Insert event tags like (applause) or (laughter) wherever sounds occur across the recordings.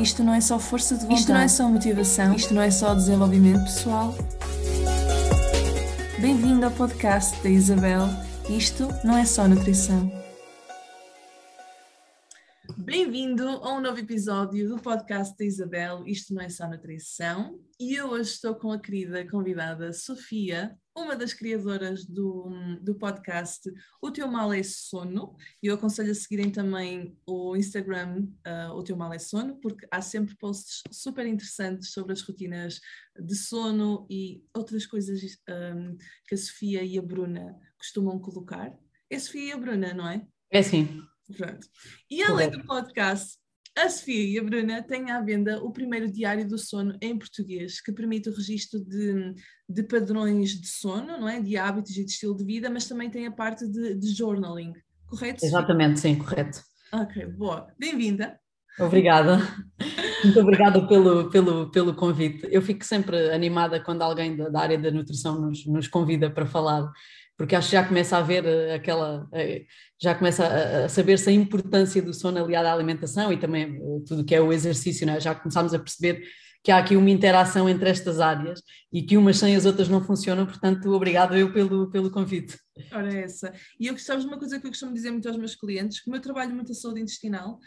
Isto não é só força de vontade. Isto não é só motivação. Isto não é só desenvolvimento pessoal. Bem-vindo ao podcast da Isabel. Isto não é só nutrição. Bem-vindo a um novo episódio do podcast da Isabel. Isto não é só nutrição. E eu hoje estou com a querida convidada Sofia, uma das criadoras do, do podcast O Teu Mal é Sono. E eu aconselho a seguirem também o Instagram uh, O Teu Mal é Sono, porque há sempre posts super interessantes sobre as rotinas de sono e outras coisas um, que a Sofia e a Bruna costumam colocar. É a Sofia e a Bruna, não é? É sim. Pronto. E além do podcast, a Sofia e a Bruna têm à venda o primeiro diário do sono em português, que permite o registro de, de padrões de sono, não é? de hábitos e de estilo de vida, mas também tem a parte de, de journaling, correto? Sofia? Exatamente, sim, correto. Ok, boa. Bem-vinda. Obrigada. Muito obrigada pelo, pelo, pelo convite. Eu fico sempre animada quando alguém da, da área da nutrição nos, nos convida para falar porque acho que já começa a haver eh, aquela, eh, já começa a, saber-se a importância do sono aliado à alimentação e também eh, tudo que é o exercício, é? já começámos a perceber que há aqui uma interação entre estas áreas e que umas sem as outras não funcionam, portanto, obrigado eu pelo, pelo convite. Ora, essa. E eu gostava de uma coisa que eu costumo dizer muito aos meus clientes, como eu trabalho muito a saúde intestinal,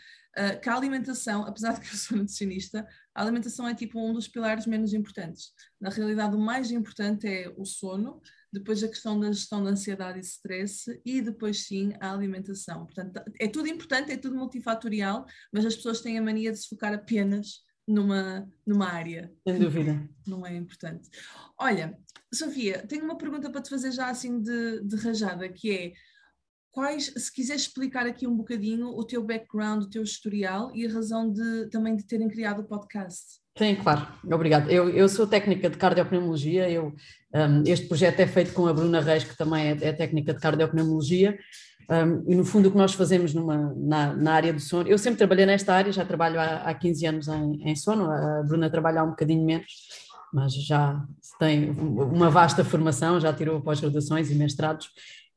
que a alimentação, apesar de que eu sou nutricionista, a alimentação é tipo um dos pilares menos importantes. Na realidade, o mais importante é o sono, depois a questão da gestão da ansiedade e stress e depois sim a alimentação. Portanto, é tudo importante, é tudo multifatorial, mas as pessoas têm a mania de se focar apenas numa, numa área. Sem dúvida. Não é importante. Olha, Sofia, tenho uma pergunta para te fazer já assim de, de rajada, que é quais, se quiseres explicar aqui um bocadinho o teu background, o teu historial e a razão de também de terem criado o podcast. Sim, claro, obrigado. Eu, eu sou técnica de cardiopneumologia, eu, um, este projeto é feito com a Bruna Reis, que também é, é técnica de cardiopneumologia, um, e no fundo o que nós fazemos numa, na, na, área do sono, eu sempre trabalhei nesta área, já trabalho há, há 15 anos em, em sono, a Bruna trabalha há um bocadinho menos, mas já tem uma vasta formação, já tirou pós-graduações e mestrados,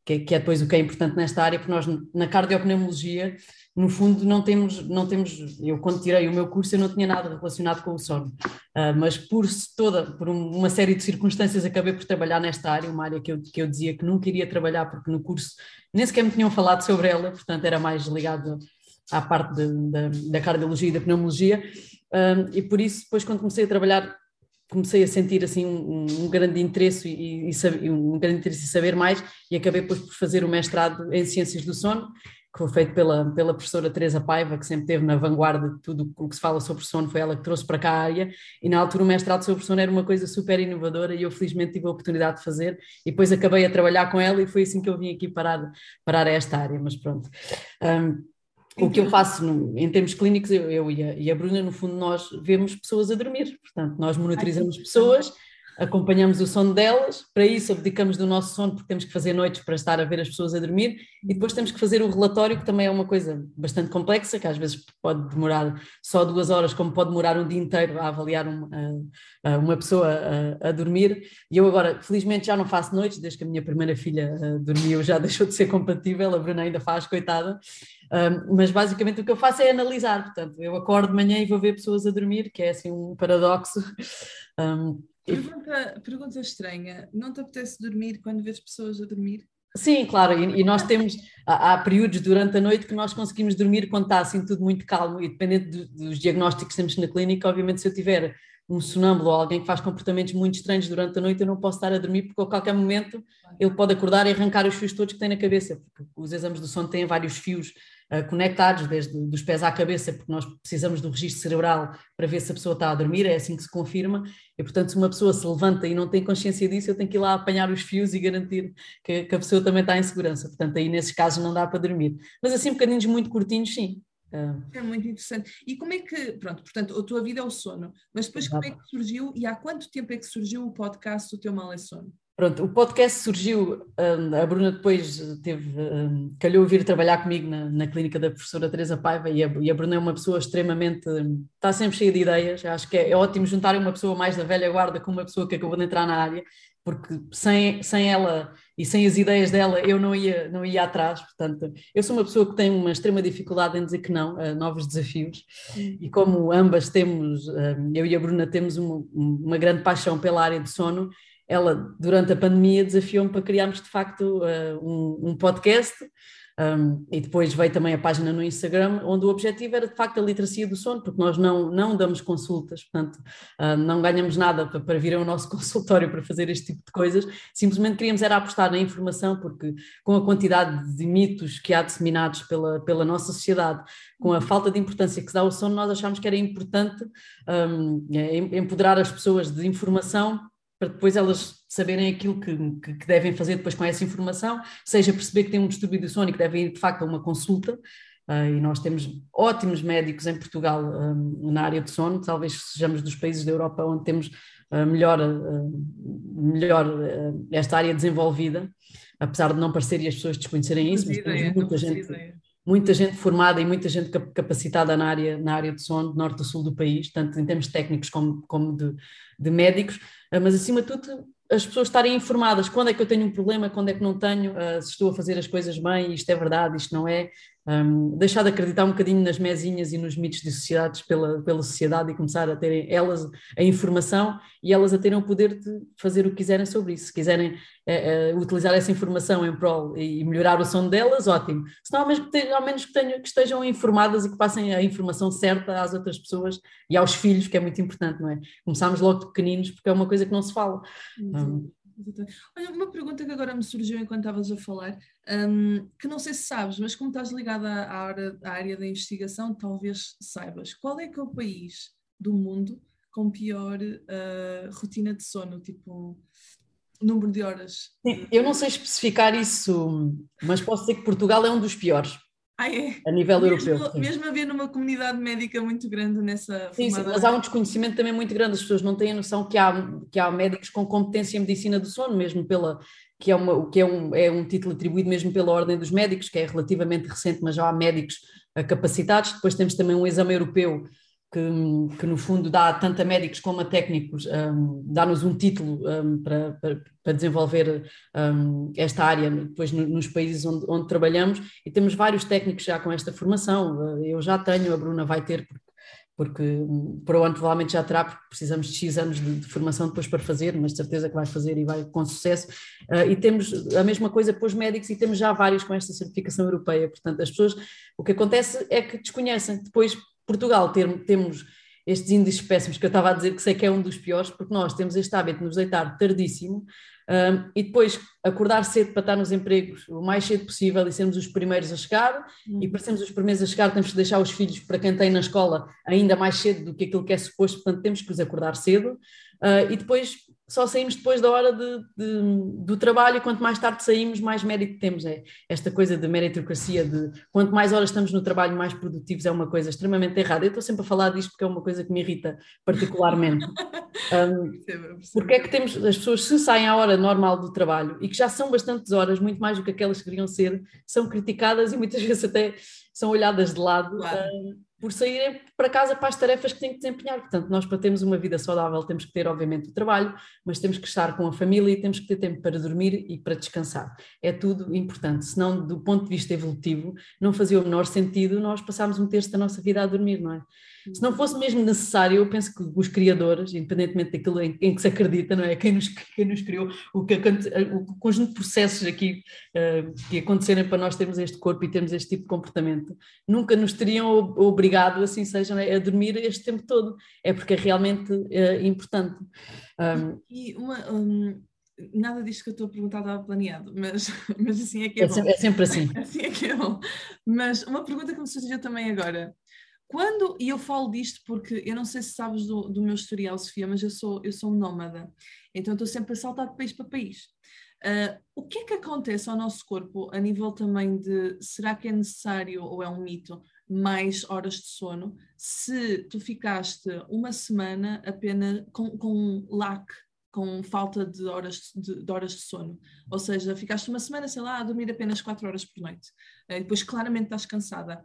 que, que, é depois o que é importante nesta área, porque nós na cardiopneumologia no fundo não temos, não temos, eu quando tirei o meu curso eu não tinha nada relacionado com o sono, uh, mas por toda, por uma série de circunstâncias acabei por trabalhar nesta área, uma área que eu, que eu dizia que não queria trabalhar porque no curso nem sequer me tinham falado sobre ela, portanto era mais ligado à parte de, de, da cardiologia e da pneumologia, uh, e por isso depois quando comecei a trabalhar comecei a sentir assim um, um grande interesse e, e, um grande interesse em saber mais e acabei depois por fazer o mestrado em ciências do sono que foi feito pela, pela professora Teresa Paiva, que sempre esteve na vanguarda de tudo o que se fala sobre sono, foi ela que trouxe para cá a área, e na altura o mestrado sobre sono era uma coisa super inovadora e eu felizmente tive a oportunidade de fazer, e depois acabei a trabalhar com ela e foi assim que eu vim aqui parar, parar a esta área, mas pronto. Um, o que eu faço no, em termos clínicos, eu, eu e, a, e, a, Bruna, no fundo, nós vemos pessoas a dormir, portanto, nós monitorizamos pessoas acompanhamos o sono delas, para isso abdicamos do nosso sono porque temos que fazer noites para estar a ver as pessoas a dormir e depois temos que fazer o relatório que também é uma coisa bastante complexa, que às vezes pode demorar só duas horas, como pode demorar um dia inteiro a avaliar uma, uma pessoa a, a, dormir. E eu agora felizmente já não faço noites, desde que a minha primeira filha uh, dormiu já (laughs) deixou de ser compatível, a Bruna ainda faz, coitada, mas basicamente o que eu faço é analisar, portanto eu acordo de manhã e vou ver pessoas a dormir, que é assim um paradoxo. Um, Pergunta, pergunta estranha: não te apetece dormir quando vês pessoas a dormir? Sim, claro, e, e nós temos, há, há, períodos durante a noite que nós conseguimos dormir quando está assim tudo muito calmo. E dependendo do, dos diagnósticos que temos na clínica, obviamente se eu tiver um sonâmbulo ou alguém que faz comportamentos muito estranhos durante a noite, eu não posso estar a dormir porque a qualquer momento ele pode acordar e arrancar os fios todos que tem na cabeça, porque os exames do sono têm vários fios conectados, desde os pés à cabeça, porque nós precisamos do registro cerebral para ver se a pessoa está a dormir, é assim que se confirma, e portanto se uma pessoa se levanta e não tem consciência disso, eu tenho que ir lá apanhar os fios e garantir que, que a pessoa também está em segurança, portanto aí nesses casos não dá para dormir. Mas assim bocadinhos muito curtinhos, sim, ah. É muito interessante. E como é que, pronto, portanto, a tua vida é o sono, mas depois como é que surgiu e há quanto tempo é que surgiu o podcast O Teu Mal é Sono? Pronto, o podcast surgiu, um, a Bruna depois teve, um, calhou vir trabalhar comigo na, na, clínica da professora Teresa Paiva e a, e a Bruna é uma pessoa extremamente, está sempre cheia de ideias, acho que é, é ótimo juntar uma pessoa mais da velha guarda com uma pessoa que acabou de entrar na área, porque sem, sem ela e sem as ideias dela eu não ia, não ia atrás. Portanto, eu sou uma pessoa que tem uma extrema dificuldade em dizer que não a novos desafios, e como ambas temos, eu e a Bruna temos uma, uma grande paixão pela área de sono, ela, durante a pandemia, desafiou-me para criarmos de facto eh, um, um podcast um, e depois veio também a página no Instagram, onde o objetivo era de facto a literacia do sono, porque nós não, não damos consultas, portanto, uh, não ganhamos nada para, para, vir ao nosso (laughs) consultório para fazer este tipo de coisas, simplesmente queríamos era apostar na informação, porque com a quantidade de mitos que há disseminados pela, pela nossa sociedade, com a falta de importância que se dá ao sono, nós achámos que era importante um, empoderar as pessoas de informação para depois elas saberem aquilo que, que, que, devem fazer depois com essa informação, seja perceber que têm um distúrbio do sono e que devem ir de facto a uma consulta, uh, e nós temos ótimos médicos em Portugal um, ah, na área de sono, talvez sejamos dos países da Europa onde temos uh, melhor, uh, melhor esta área desenvolvida, apesar de não parecerem as pessoas desconhecerem isso, mas temos muita gente muita gente formada e muita gente capacitada na área, na área de sono, norte a sul do país, tanto em termos técnicos como, como de, de médicos, mas acima de tudo as pessoas estarem informadas quando é que eu tenho um problema, quando é que não tenho, uh, se estou a fazer as coisas bem, isto é verdade, isto não é. Um, deixar de acreditar um bocadinho nas mesinhas e nos mitos de sociedades pela, pela sociedade e começar a terem elas a informação e elas a terem o poder de fazer o que quiserem sobre isso. Se quiserem uh, uh, utilizar essa informação em prol e melhorar o som delas, ótimo. Se não, ao menos, que, ao menos que, tenham, que estejam informadas e que passem a informação certa às outras pessoas e aos filhos, que é muito importante, não é? Começarmos logo de pequeninos, porque é uma coisa que não se fala. Um, Olha, uma pergunta que agora me surgiu enquanto estavas a falar, um, que não sei se sabes, mas como estás ligada à área, à área da investigação, talvez saibas. Qual é que é o país do mundo com pior uh, rotina de sono, tipo número de horas? Sim, eu não sei especificar isso, mas posso dizer que Portugal é um dos piores. Ah, é? A nível mesmo, europeu. Sim. Mesmo haver uma comunidade médica muito grande nessa. Sim, sim, mas há um desconhecimento também muito grande. As pessoas não têm a noção que há, que há médicos com competência em medicina do sono, mesmo pela. que é, uma, que é, um, é um título atribuído mesmo pela Ordem dos Médicos, que é relativamente recente, mas já há médicos capacitados. Depois temos também um exame europeu que, que, no fundo dá tanto a médicos como a técnicos, um, dá-nos um título um, para, para, para, desenvolver um, esta área depois no, nos países onde, onde, trabalhamos. E temos vários técnicos já com esta formação, eu já tenho, a Bruna vai ter, porque, porque para o ano provavelmente já terá, porque precisamos de X anos de, de, formação depois para fazer, mas de certeza que vai fazer e vai com sucesso, uh, e temos a mesma coisa para os médicos e temos já vários com esta certificação europeia, portanto as pessoas, o que acontece é que desconhecem, depois Portugal ter, temos estes índices péssimos que eu estava a dizer que sei que é um dos piores, porque nós temos este hábito de nos deitar tardíssimo um, e depois acordar cedo para estar nos empregos o mais cedo possível e sermos os primeiros a chegar, uhum. e para sermos os primeiros a chegar temos que deixar os filhos para quem tem na escola ainda mais cedo do que aquilo que é suposto, portanto temos que os acordar cedo, uh, e depois só saímos depois da hora de, de, do trabalho e quanto mais tarde saímos, mais mérito temos. É esta coisa de meritocracia, de quanto mais horas estamos no trabalho, mais produtivos, é uma coisa extremamente errada. Eu estou sempre a falar disto porque é uma coisa que me irrita particularmente. (laughs) um, porque é que temos as pessoas, se saem à hora normal do trabalho e que já são bastantes horas, muito mais do que aquelas que deveriam ser, são criticadas e muitas (laughs) vezes até são olhadas de lado. Claro. Um, por saírem para casa para as tarefas que têm que desempenhar. Portanto, nós para termos uma vida saudável temos que ter, obviamente, o trabalho, mas temos que estar com a família e temos que ter tempo para dormir e para descansar. É tudo importante, senão, do ponto de vista evolutivo, não fazia o menor sentido nós passarmos um terço da nossa vida a dormir, não é? Se não fosse mesmo necessário, eu penso que os criadores, independentemente daquilo em, em que se acredita, não é? Quem nos, quem nos criou, o, que, o conjunto de processos aqui uh, que acontecerem para nós termos este corpo e termos este tipo de comportamento, nunca nos teriam obrigado, assim seja, é? a dormir este tempo todo. É porque é realmente uh, importante. Um, e uma. Um nada disto que eu estou a perguntar estava planeado, mas, (laughs) mas assim é que é, é bom. É sempre assim. (laughs) assim é que é bom. Mas uma pergunta que me surgiu também agora. Quando, e eu falo disto porque eu não sei se sabes do, do meu historial, Sofia, mas eu sou, eu sou um nómada, então estou sempre a saltar de país para país. Uh, o que é que acontece ao nosso corpo a nível também de será que é necessário ou é um mito mais horas de sono se tu ficaste uma semana apenas com, com lac, com falta de horas de, de, horas de sono. Ou seja, ficaste uma semana, sei lá, a dormir apenas 4 horas por noite. Uh, depois claramente estás cansada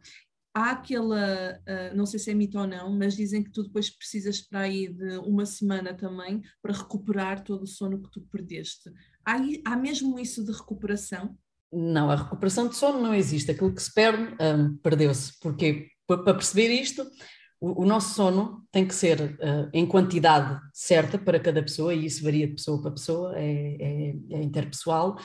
há aquela, uh, não sei se é mito ou não, mas dizem que tu depois precisas para aí de uma semana também para recuperar todo o sono que tu perdeste. Há, há mesmo isso de recuperação? Não, a recuperação de sono não existe. Aquilo que se perde, um, perdeu-se. Porque para perceber isto, o, o, nosso sono tem que ser uh, em quantidade certa para cada pessoa, e isso varia de pessoa para pessoa, é, é, é interpessoal.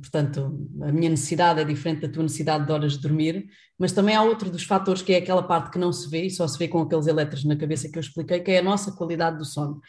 Portanto, a minha necessidade é diferente da tua necessidade de horas de dormir, mas também há outro dos fatores que é aquela parte que não se vê e só se vê com aqueles elétrons na cabeça que eu expliquei, que é a nossa qualidade do sono.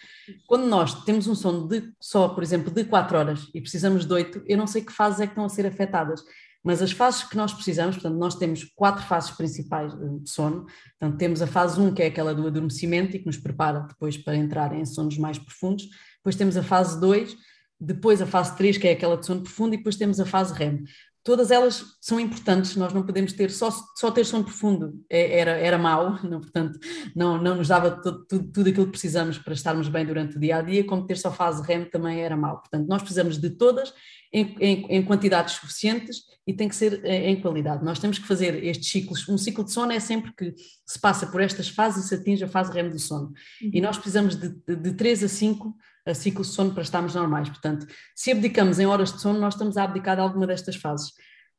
Quando nós temos um sono de só, por exemplo, de 4 horas e precisamos de 8, eu não sei que fases é que estão a ser afetadas. Mas as fases que nós precisamos, portanto, nós temos quatro fases principais de sono. Portanto, temos a fase 1, que é aquela do adormecimento e que nos prepara depois para entrar em sonos mais profundos. Depois temos a fase 2, depois a fase 3, que é aquela de sono profundo, e depois temos a fase REM. Todas elas são importantes, nós não podemos ter, só, só ter sono profundo é, era, era mau, (laughs) não, portanto, não, não nos dava tudo, tudo, tudo aquilo que precisamos para estarmos bem durante o dia a dia, como ter só fase REM também era mau. Portanto, nós precisamos de todas em, em, em, quantidades suficientes e tem que ser em, em, qualidade. Nós temos que fazer estes ciclos. Um ciclo de sono é sempre que se passa por estas fases e se atinge a fase REM do sono. Uhum. E nós precisamos de, de, de 3 a 5 a ciclos de sono para estarmos normais. Portanto, se abdicamos em horas de sono, nós estamos a abdicar de alguma destas fases.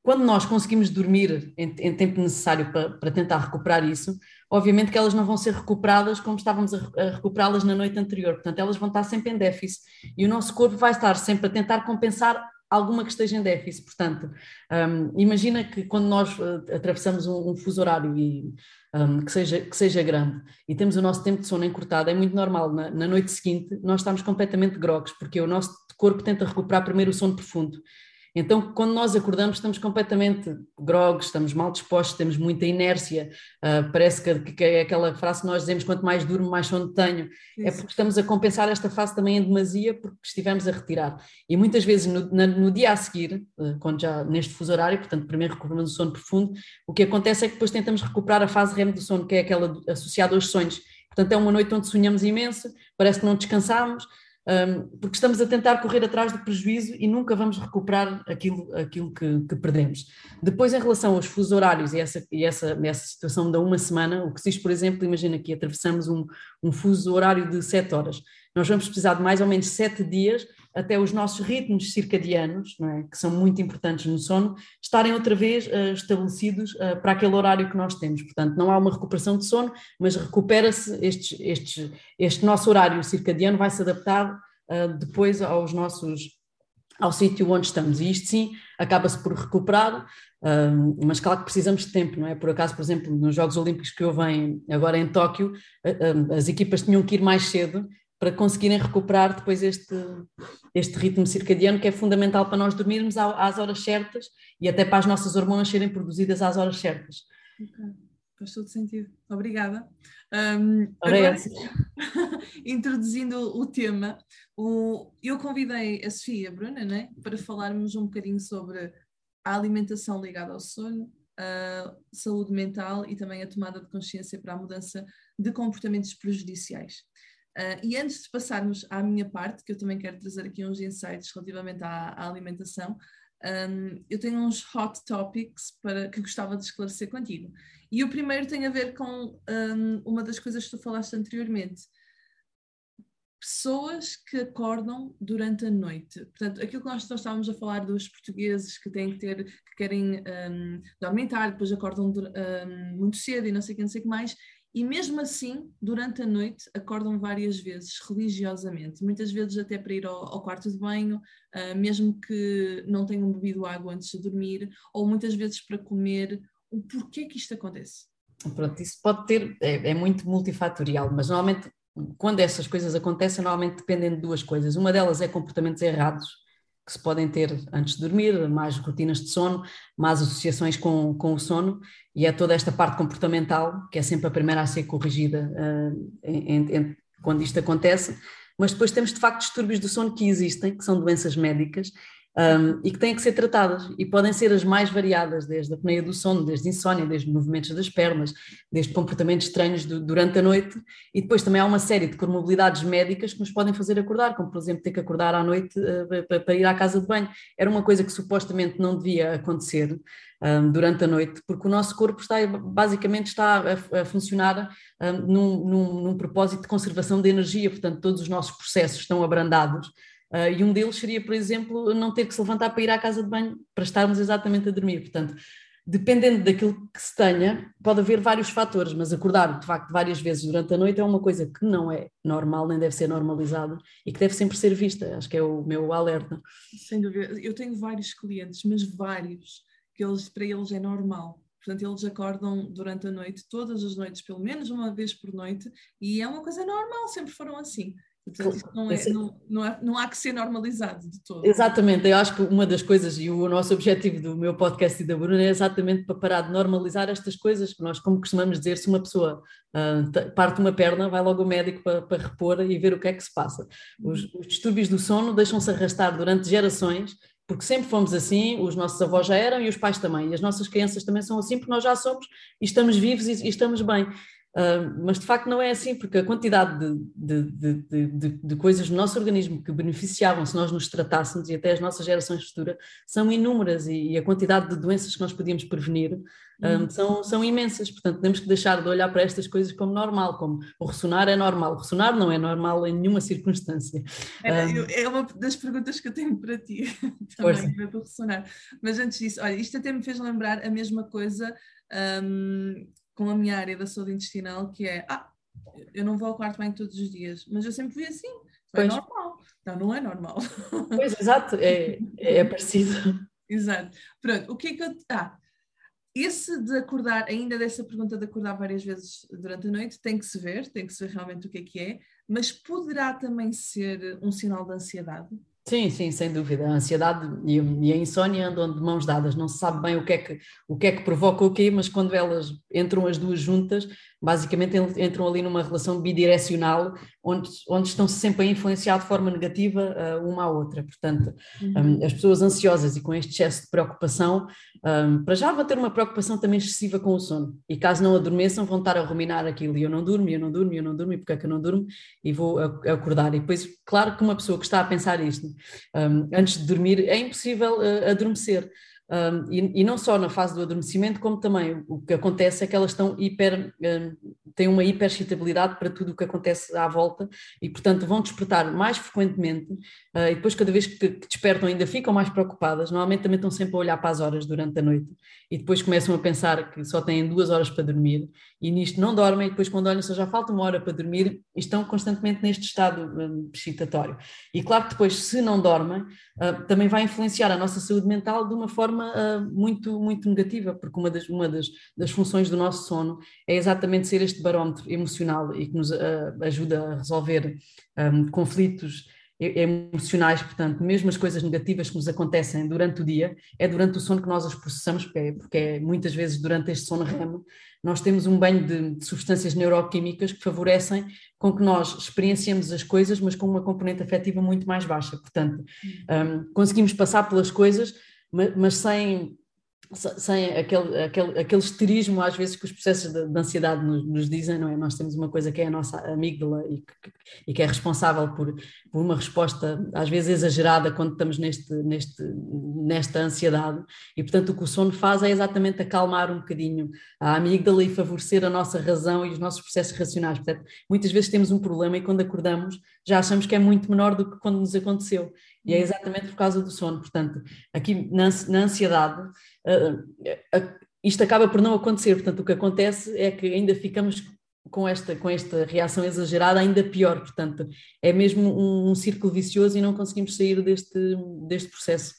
Quando nós conseguimos dormir em, em tempo necessário para, para, tentar recuperar isso, obviamente que elas não vão ser recuperadas como estávamos a, a recuperá-las na noite anterior. Portanto, elas vão estar sempre em déficit e o nosso corpo vai estar sempre a tentar compensar alguma que esteja em déficit. Portanto, um, imagina que quando nós uh, atravessamos um, um, fuso horário e, um, que, seja, que seja grande e temos o nosso tempo de sono encurtado, é muito normal na, na noite seguinte nós estamos completamente grogues, porque o nosso corpo tenta recuperar primeiro o sono profundo. Então, quando nós acordamos, estamos completamente grogues, estamos mal dispostos, temos muita inércia. Uh, parece que, que, é aquela frase que nós dizemos: quanto mais durmo, mais sono tenho. Isso. É porque estamos a compensar esta fase também em demasia, porque estivemos a retirar. E muitas vezes, no, na, no dia a seguir, uh, quando já neste fuso horário, portanto, primeiro recuperamos o sono profundo, o que acontece é que depois tentamos recuperar a fase REM do sono, que é aquela associada aos sonhos. Portanto, é uma noite onde sonhamos imenso, parece que não descansamos um, porque estamos a tentar correr atrás do prejuízo e nunca vamos recuperar aquilo, aquilo que, que perdemos. Depois, em relação aos fusos horários e essa, e essa, essa situação da uma semana, o que se diz, por exemplo, imagina que atravessamos um, um fuso horário de sete horas. Nós vamos precisar de mais ou menos sete dias até os nossos ritmos circadianos, é? que são muito importantes no sono, estarem outra vez uh, estabelecidos uh, para aquele horário que nós temos. Portanto, não há uma recuperação de sono, mas recupera-se este, nosso horário circadiano, vai se adaptar uh, depois aos nossos ao sítio onde estamos. E isto sim acaba-se por recuperar, mas claro que precisamos de tempo, não é? Por acaso, por exemplo, nos Jogos Olímpicos que eu venho agora em Tóquio, as equipas tinham que ir mais cedo para conseguirem recuperar depois este, este ritmo circadiano que é fundamental para nós dormirmos às horas certas e até para as nossas hormonas serem produzidas às horas certas. Okay. Faz todo sentido. Obrigada. Um, agora, (laughs) introduzindo o tema, o, eu convidei a Sofia e a Bruna né, para falarmos um bocadinho sobre a alimentação ligada ao sono, a saúde mental e também a tomada de consciência para a mudança de comportamentos prejudiciais. Uh, e antes de passarmos à minha parte, que eu também quero trazer aqui uns insights relativamente à, à alimentação, um, eu tenho uns hot topics para, que gostava de esclarecer contigo. E o primeiro tem a ver com um, uma das coisas que tu falaste anteriormente. Pessoas que acordam durante a noite. Portanto, aquilo que nós, estávamos a falar dos portugueses que têm que ter, que querem um, dormir tarde, depois acordam muito cedo e não sei o que, não sei o que mais, e mesmo assim, durante a noite, acordam várias vezes, religiosamente, muitas vezes até para ir ao, ao quarto de banho, uh, mesmo que não tenham bebido água antes de dormir, ou muitas vezes para comer. O porquê que isto acontece? Pronto, isso pode ter, é, é muito multifatorial, mas normalmente, quando essas coisas acontecem, normalmente dependem de duas coisas. Uma delas é comportamentos errados, que se podem ter antes de dormir, mais rotinas de sono, mais associações com, com o sono, e é toda esta parte comportamental que é sempre a primeira a ser corrigida uh, em, em, quando isto acontece. Mas depois temos de facto distúrbios do sono que existem, que são doenças médicas, um, e que têm que ser tratadas. E podem ser as mais variadas, desde a apneia do sono, desde insónia, desde movimentos das pernas, desde comportamentos estranhos durante a noite. E depois também há uma série de comorbilidades médicas que nos podem fazer acordar, como por exemplo ter que acordar à noite uh, para, para ir à casa de banho. Era uma coisa que supostamente não devia acontecer durante a noite, porque o nosso corpo está basicamente está a, a funcionar um, num, num, num propósito de conservação de energia, portanto todos os nossos processos estão abrandados Uh, e um deles seria, por exemplo, não ter que se levantar para ir à casa de banho, para estarmos exatamente a dormir. Portanto, dependendo daquilo que se tenha, pode haver vários fatores, mas acordar de facto várias vezes durante a noite é uma coisa que não é normal, nem deve ser normalizada e que deve sempre ser vista. Acho que é o meu alerta. Sem dúvida. Eu tenho vários clientes, mas vários, que eles, para eles é normal. Portanto, eles acordam durante a noite, todas as noites, pelo menos uma vez por noite, e é uma coisa normal, sempre foram assim. Não, é, não, não, há, não, há, que ser normalizado de todo. Exatamente, eu acho que uma das coisas e o nosso objetivo do meu podcast e da Bruna é exatamente para parar de normalizar estas coisas, que nós, como costumamos dizer, se uma pessoa uh, parte uma perna, vai logo ao médico para, para, repor e ver o que é que se passa. Os, os distúrbios do sono deixam-se arrastar durante gerações porque sempre fomos assim, os nossos avós já eram e os pais também, e as nossas crianças também são assim, porque nós já somos e estamos vivos e, e estamos bem. Uh, mas de facto não é assim, porque a quantidade de, de, de, de, coisas no nosso organismo que beneficiavam se nós nos tratássemos e até as nossas gerações futuras são inúmeras e, e a quantidade de doenças que nós podíamos prevenir um, são, são imensas. Portanto, temos que deixar de olhar para estas coisas como normal, como o ressonar é normal. O ressonar não é normal em nenhuma circunstância. É, um, é uma das perguntas que eu tenho para ti (laughs) também, do ressonar. Mas antes disso, olha, isto até me fez lembrar a mesma coisa. Um, com a minha área da saúde intestinal, que é, ah, eu não vou ao quarto bem todos os dias, mas eu sempre fui assim, é normal. Não, não é normal. Pois, exato, é, é parecido. (laughs) Exato. Pronto, o que é que eu... Ah, esse de acordar, ainda dessa pergunta de acordar várias vezes durante a noite, tem que se ver, tem que se ver realmente o que é que é, mas poderá também ser um sinal de ansiedade? Sim, sim, sem dúvida. A ansiedade e, a insónia andam de mãos dadas. Não se sabe bem o que é que, o que, é que provoca o quê, mas quando elas entram as duas juntas, basicamente entram ali numa relação bidirecional, onde, onde estão sempre a influenciar de forma negativa uh, uma à outra. Portanto, uhum. um, as pessoas ansiosas e com este excesso de preocupação, um, para já vão ter uma preocupação também excessiva com o sono. E caso não adormeçam, vão estar a ruminar aquilo. E eu não durmo, eu não durmo, eu não durmo, e porque é que eu não durmo? E vou acordar. E depois, claro que uma pessoa que está a pensar isto um, antes de dormir, é impossível uh, adormecer. Um, e, e, não só na fase do adormecimento, como também o que acontece é que elas estão hiper, um, têm uma hiperexcitabilidade para tudo o que acontece à volta e, portanto, vão despertar mais frequentemente uh, e depois, cada vez que, que, despertam, ainda ficam mais preocupadas. Normalmente também estão sempre a olhar para as horas durante a noite e depois começam a pensar que só têm duas horas para dormir e nisto não dormem. E depois, quando olham, só já falta uma hora para dormir, estão constantemente neste estado um, excitatório. E, claro que depois, se não dormem, uh, também vai influenciar a nossa saúde mental de uma forma forma uh, muito, muito negativa, porque uma, das, uma das, das funções do nosso sono é exatamente ser este barómetro emocional e que nos uh, ajuda a resolver um, conflitos emocionais, portanto, mesmo as coisas negativas que nos acontecem durante o dia, é durante o sono que nós as processamos, porque é, porque é muitas vezes durante este sono REM, nós temos um banho de, de, substâncias neuroquímicas que favorecem com que nós experienciemos as coisas, mas com uma componente afetiva muito mais baixa. Portanto, um, conseguimos passar pelas coisas mas, mas sem, sem aquele, aquele, aquele esterismo às vezes que os processos de, de ansiedade nos, nos, dizem, não é? Nós temos uma coisa que é a nossa amígdala e que, e que é responsável por, por, uma resposta às vezes exagerada quando estamos neste, neste, nesta ansiedade e portanto o que o sono faz é exatamente acalmar um bocadinho a amígdala e favorecer a nossa razão e os nossos processos racionais. Portanto, muitas vezes temos um problema e quando acordamos já achamos que é muito menor do que quando nos aconteceu e é exatamente por causa do sono. Portanto, aqui na, na ansiedade, uh, uh, isto acaba por não acontecer. Portanto, o que acontece é que ainda ficamos com esta, com esta reação exagerada ainda pior. Portanto, é mesmo um, um círculo vicioso e não conseguimos sair deste, deste processo.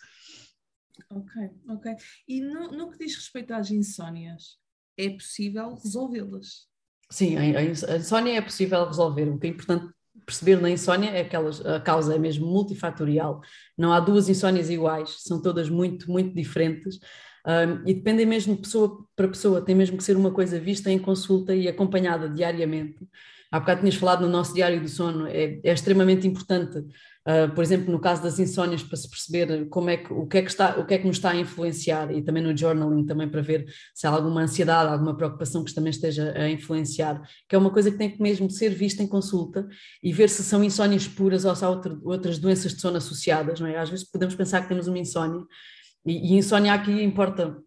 Ok, ok. E no, no que diz respeito às insónias, é possível resolvê-las? Sim, a, a insónia é possível resolver. O que é importante perceber na insónia é que a causa é mesmo multifatorial. Não há duas insónias iguais, são todas muito, muito diferentes. Um, e dependem mesmo de pessoa para pessoa, tem mesmo que ser uma coisa vista em consulta e acompanhada diariamente. Há bocado tinhas falado no nosso diário do sono, é, é extremamente importante Uh, por exemplo, no caso das insónias, para se perceber como é que, o, que é que está, o que é que nos está a influenciar e também no journaling também para ver se há alguma ansiedade, alguma preocupação que também esteja a influenciar, que é uma coisa que tem que mesmo ser vista em consulta e ver se são insónias puras ou se há outra, outras doenças de sono associadas, não é? Às vezes podemos pensar que temos uma insónia e, e insónia aqui importa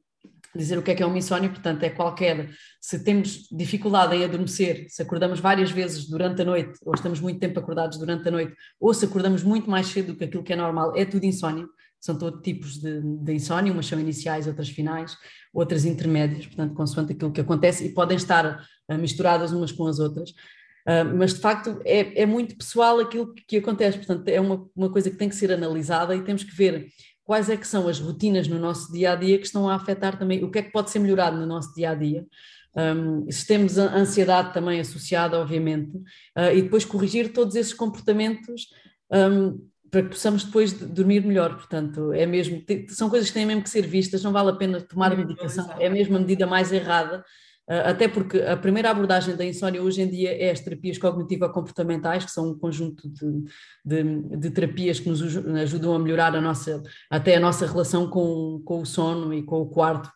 dizer o que é que é uma insónia, portanto, é qualquer, se temos dificuldade em adormecer, se acordamos várias vezes durante a noite, ou estamos muito tempo acordados durante a noite, ou se acordamos muito mais cedo do que aquilo que é normal, é tudo insónia, são todos tipos de, de insónia, umas são iniciais, outras finais, outras intermédias, portanto, consoante aquilo que acontece, e podem estar uh, misturadas umas com as outras. Uh, mas de facto é, é, muito pessoal aquilo que, que acontece, portanto, é uma, uma coisa que tem que ser analisada e temos que ver quais é que são as rotinas no nosso dia a dia que estão a afetar também o que é que pode ser melhorado no nosso dia a dia. Um, se temos a ansiedade também associada, obviamente, uh, e depois corrigir todos esses comportamentos um, para que possamos depois dormir melhor. Portanto, é mesmo, são coisas que têm mesmo que ser vistas, não vale a pena tomar medicação, é mesmo a medida mais errada até porque a primeira abordagem da insónia hoje em dia é as terapias cognitivo-comportamentais, que são um conjunto de, de, de, terapias que nos ajudam a melhorar a nossa, até a nossa relação com, com o sono e com o quarto,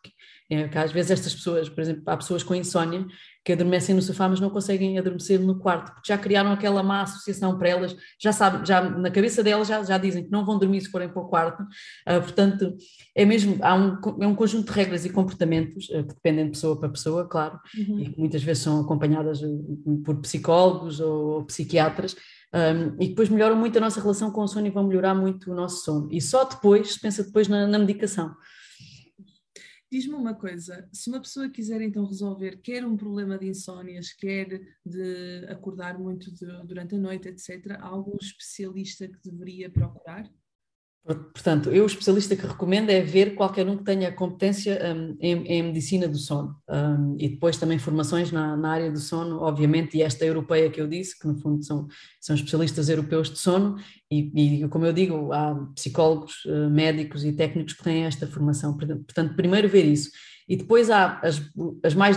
é, que às vezes estas pessoas, por exemplo, há pessoas com insónia que adormecem no sofá, mas não conseguem adormecer no quarto, porque já criaram aquela má associação para elas, já sabem, já na cabeça delas já, já dizem que não vão dormir se forem para o quarto, uh, portanto, é mesmo, há um, é um conjunto de regras e comportamentos uh, que dependem de pessoa para pessoa, claro, uhum. e que muitas vezes são acompanhadas uh, por psicólogos ou, ou psiquiatras, um, e depois melhoram muito a nossa relação com o sono e vão melhorar muito o nosso sono. E só depois, se pensa depois na, na medicação. Diz-me uma coisa, se uma pessoa quiser então resolver quer um problema de insónias, quer de acordar muito de, durante a noite, etc., há algum especialista que deveria procurar? Portanto, eu o especialista que recomendo é ver qualquer um que tenha competência um, em, em, medicina do sono um, e depois também formações na, na, área do sono, obviamente, e esta europeia que eu disse, que no fundo são, são especialistas europeus de sono e, e como eu digo, há psicólogos, uh, médicos e técnicos que têm esta formação. Portanto, primeiro ver isso. E depois há as, as mais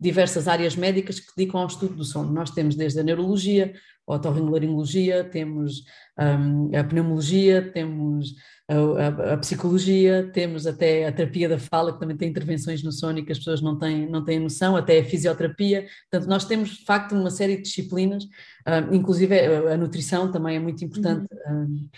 diversas áreas médicas que dedicam ao estudo do sono. Nós temos desde a neurologia, a otorrinolaringologia, temos um, a pneumologia, temos a, a, a, psicologia, temos até a terapia da fala, que também tem intervenções no sono e que as pessoas não têm, não têm noção, até a fisioterapia. Portanto, nós temos de facto uma série de disciplinas, um, inclusive a, a, nutrição também é muito importante. Uhum. Um,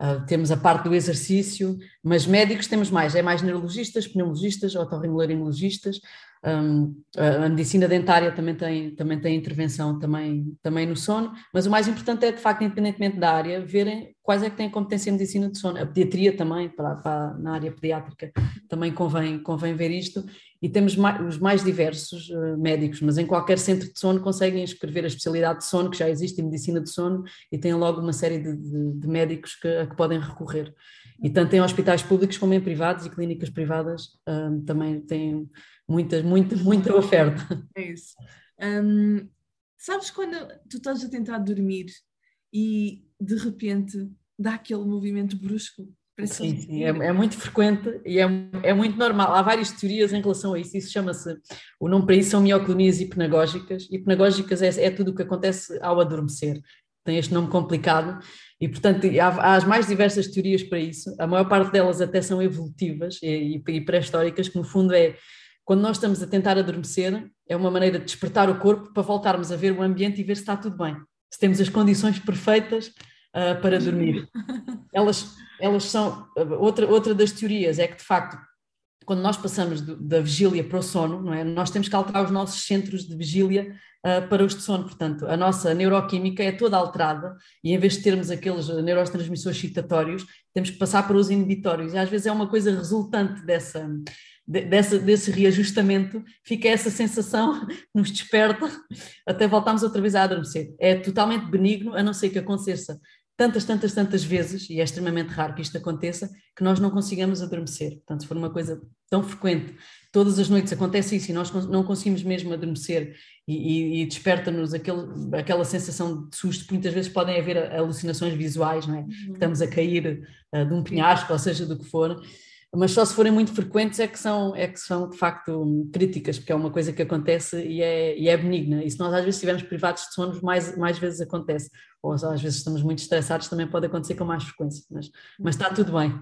Uh, temos a parte do exercício, mas médicos temos mais, é mais neurologistas, pneumologistas, otorrinolaringologistas, um, a medicina dentária também tem, também tem intervenção também, também no sono, mas o mais importante é, de facto, independentemente da área, verem quais é que têm competência em medicina de sono. A pediatria também, para, para, na área pediátrica, também convém, convém ver isto. E temos mais, os mais diversos uh, médicos, mas em qualquer centro de sono conseguem escrever a especialidade de sono, que já existe em medicina de sono, e têm logo uma série de, de, de médicos que, a que podem recorrer. E tanto em hospitais públicos como em privados e clínicas privadas uh, também têm muita, muita, muita oferta. É isso. Um, sabes quando tu estás a tentar dormir e de repente dá aquele movimento brusco? Sim, sim, é, é, muito frequente e é, é muito normal. Há várias teorias em relação a isso. Isso chama-se, o nome para isso são mioclonias hipnagógicas. Hipnagógicas é, é tudo o que acontece ao adormecer. Tem este nome complicado e, portanto, há, há, as mais diversas teorias para isso. A maior parte delas até são evolutivas e, e, e pré-históricas, que no fundo é quando nós estamos a tentar adormecer, é uma maneira de despertar o corpo para voltarmos a ver o ambiente e ver se está tudo bem, se temos as condições perfeitas uh, para dormir. Elas, elas são. Outra, outra das teorias é que, de facto, quando nós passamos do, da vigília para o sono, não é? nós temos que alterar os nossos centros de vigília uh, para os de sono. Portanto, a nossa neuroquímica é toda alterada e em vez de termos aqueles neurotransmissores excitatórios, temos que passar para os inibitórios. E às vezes é uma coisa resultante dessa, desse, desse reajustamento, fica essa sensação que (laughs) nos desperta até voltarmos outra vez a adormecer. É totalmente benigno, a não ser que aconteça tantas, tantas, tantas vezes, e é extremamente raro que isto aconteça, que nós não consigamos adormecer. Portanto, se for uma coisa tão frequente, todas as noites acontece isso e nós não conseguimos mesmo adormecer e, e, e desperta-nos aquela sensação de susto, muitas vezes podem haver alucinações visuais, não é? Uhum. Estamos a cair uh, de um penhasco, ou seja, do que for, mas só se forem muito frequentes é que são, é que são de facto críticas, porque é uma coisa que acontece e é, e é benigna. E se nós às vezes estivermos privados de sono, mais, mais vezes acontece. Ou às vezes estamos muito estressados, também pode acontecer com mais frequência, mas, mas está tudo bem.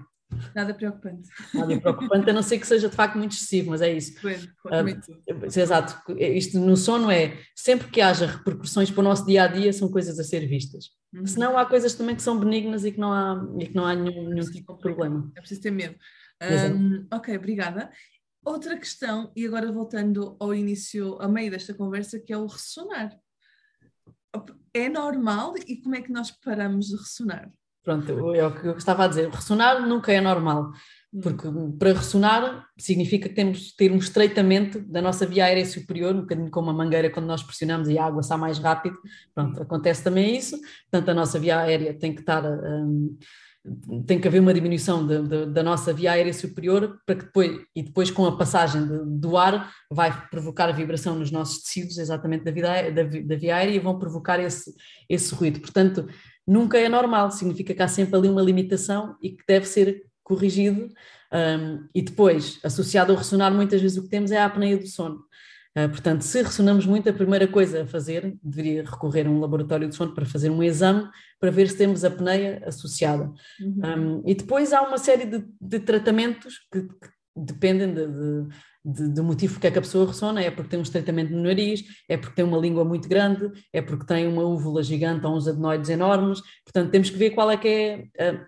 Nada preocupante. Nada preocupante, a não ser que seja de facto muito excessivo, mas é isso. Uh, exato. Isto no sono é sempre que haja repercussões para o nosso dia a dia, são coisas a ser vistas. Uhum. Senão há coisas também que são benignas e que não há, e que não há nenhum, nenhum tipo de problema. É preciso ter medo. Um, ok, obrigada. Outra questão, e agora voltando ao início, ao meio desta conversa, que é o ressonar. É normal e como é que nós paramos de ressonar? Pronto, é o que eu estava a dizer. Ressonar nunca é normal, hum. porque para ressonar significa que temos de ter um estreitamento da nossa via aérea superior, um bocadinho como a mangueira quando nós pressionamos e a água sai mais rápido. Pronto, acontece também isso. Portanto, a nossa via aérea tem que estar. Um, tem que haver uma diminuição de, de, da nossa via aérea superior para que depois, e depois com a passagem de, do ar, vai provocar vibração nos nossos tecidos, exatamente da, vida, da, da via aérea, e vão provocar esse, esse ruído. Portanto, nunca é normal, significa que há sempre ali uma limitação e que deve ser corrigido. Um, e depois, associado ao ressonar, muitas vezes o que temos é a apneia do sono. Uh, portanto, se ressonamos muito, a primeira coisa a fazer deveria recorrer a um laboratório de sono para fazer um exame para ver se temos apneia associada. Uhum. Um, e depois há uma série de, de tratamentos que, que dependem de, de de, de motivo porque é que a pessoa ressona, é porque tem um estreitamento no nariz, é porque tem uma língua muito grande, é porque tem uma úvula gigante ou uns adenoides enormes, portanto temos que ver qual é que é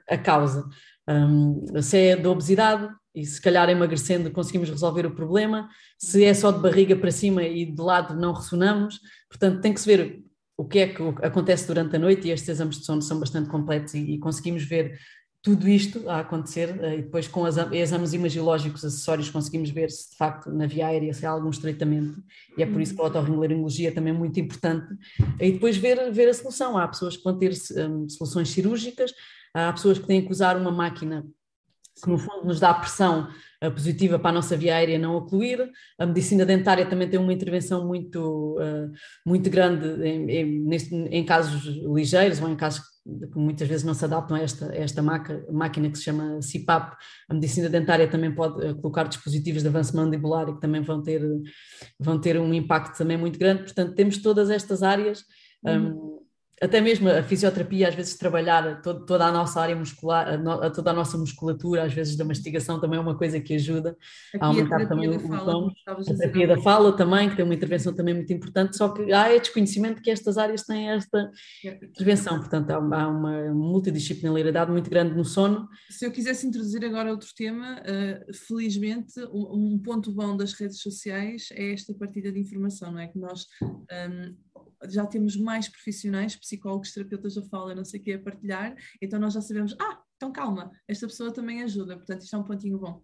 a, a causa. Um, se é da obesidade, e se calhar emagrecendo conseguimos resolver o problema, se é só de barriga para cima e de lado não ressonamos, portanto tem que se ver o que é que acontece durante a noite e estes exames de sono são bastante completos e, e conseguimos ver tudo isto a acontecer eh, e depois com exames imagiológicos acessórios conseguimos ver se de facto na via aérea se há algum estreitamento e é por isso que a uhum. otorrinolaringologia também é muito importante e depois ver, ver a solução. Há pessoas que vão ter um, soluções cirúrgicas, há pessoas que têm que usar uma máquina que no fundo nos dá pressão uh, positiva para a nossa via aérea não ocluir. A medicina dentária também tem uma intervenção muito, uh, muito grande em, em, em casos ligeiros ou em casos que muitas vezes não se adaptam a esta, a esta maca, máquina que se chama CPAP. A medicina dentária também pode eh, colocar dispositivos de avanço mandibular e que também vão ter, vão ter um impacto também muito grande. Portanto, temos todas estas áreas. Uhum. Um, até mesmo a fisioterapia, às vezes trabalhar todo, toda a nossa área muscular, a no, toda a nossa musculatura, às vezes da mastigação também é uma coisa que ajuda Aqui a aumentar a também o tom. A terapia da fala também, que tem uma intervenção também muito importante, só que há é desconhecimento que estas áreas têm esta intervenção, portanto há uma, há uma multidisciplinaridade muito grande no sono. Se eu quisesse introduzir agora outro tema, uh, felizmente um, um, ponto bom das redes sociais é esta partilha de informação, não é? Que nós um, já temos mais profissionais, psicólogos, terapeutas da fala, não sei o que, a partilhar, então nós já sabemos, ah, então calma, esta pessoa também ajuda, portanto isto é um pontinho bom.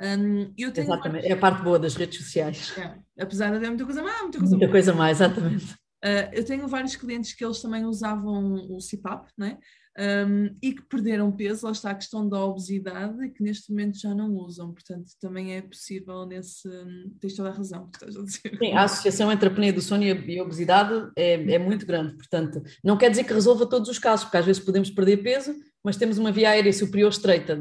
Um, eu tenho exatamente, é a parte boa das redes sociais. É, apesar de haver muita coisa mais, muita coisa Muita coisa mais, exatamente. Uh, eu tenho vários clientes que eles também usavam o CPAP, né? Um, e que perderam peso, lá está a questão da obesidade, e que neste momento já não usam, portanto também é possível nesse, tens toda a razão que estás a dizer. Sim, a associação entre a apneia do sono e a obesidade é, é muito grande, portanto não quer dizer que resolva todos os casos, porque às vezes podemos perder peso, mas temos uma via aérea superior estreita,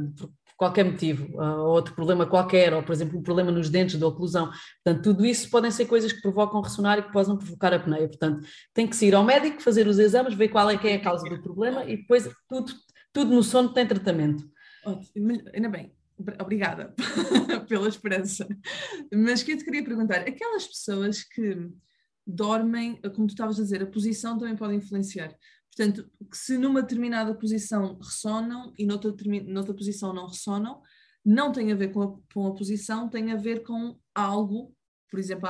qualquer motivo, ou outro problema qualquer, ou por exemplo um problema nos dentes da oclusão. Portanto, tudo isso podem ser coisas que provocam ressonar e que possam provocar apneia. Portanto, tem que se ir ao médico, fazer os exames, ver qual é que é a causa do problema e depois tudo, tudo no sono tem tratamento. Ótimo, ainda bem. Obrigada (laughs) pela esperança. Mas que eu te queria perguntar, aquelas pessoas que dormem, como tu estavas a dizer, a posição também pode influenciar. Portanto, se numa determinada posição ressonam e noutra, noutra posição não ressonam, não tem a ver com a, com a posição, tem a ver com algo, por exemplo,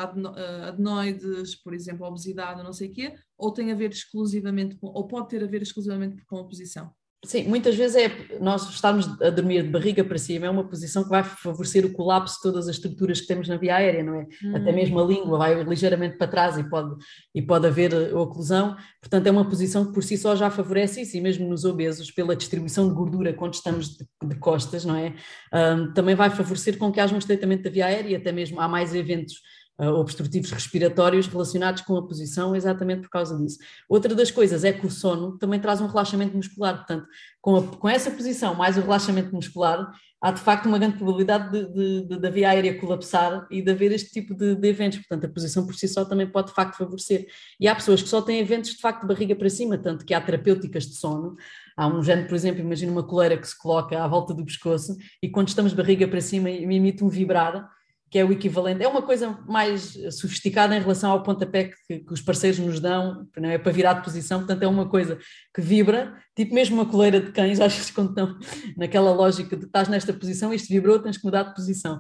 adenoides, por exemplo, obesidade, não sei o quê, ou tem a ver exclusivamente com, ou pode ter a ver exclusivamente com a posição. Sim, muitas vezes é nós estarmos a dormir de barriga para cima, é uma posição que vai favorecer o colapso de todas as estruturas que temos na via aérea, não é? Hum. Até mesmo a língua vai ligeiramente para trás e pode, e pode haver oclusão, portanto é uma posição que por si só já favorece isso, e mesmo nos obesos, pela distribuição de gordura quando estamos de, de costas, não é? Um, também vai favorecer com que haja um estreitamento da via aérea e até mesmo há mais eventos obstrutivos respiratórios relacionados com a posição, exatamente por causa disso. Outra das coisas é que o sono também traz um relaxamento muscular, portanto, com, a, com essa posição mais o relaxamento muscular, há de facto uma grande probabilidade de, de, de, da via aérea colapsar e de haver este tipo de, de, eventos. Portanto, a posição por si só também pode de facto favorecer. E há pessoas que só têm eventos de facto de barriga para cima, tanto que há terapêuticas de sono. Há um género, por exemplo, imagina uma coleira que se coloca à volta do pescoço e quando estamos barriga para cima emite um vibrar que é o equivalente, é uma coisa mais sofisticada em relação ao pontapé que, que, os parceiros nos dão, não é para virar de posição, portanto é uma coisa que vibra, tipo mesmo uma coleira de cães, (laughs) às vezes quando estão naquela lógica de estás nesta posição, isto vibrou, tens que mudar de posição.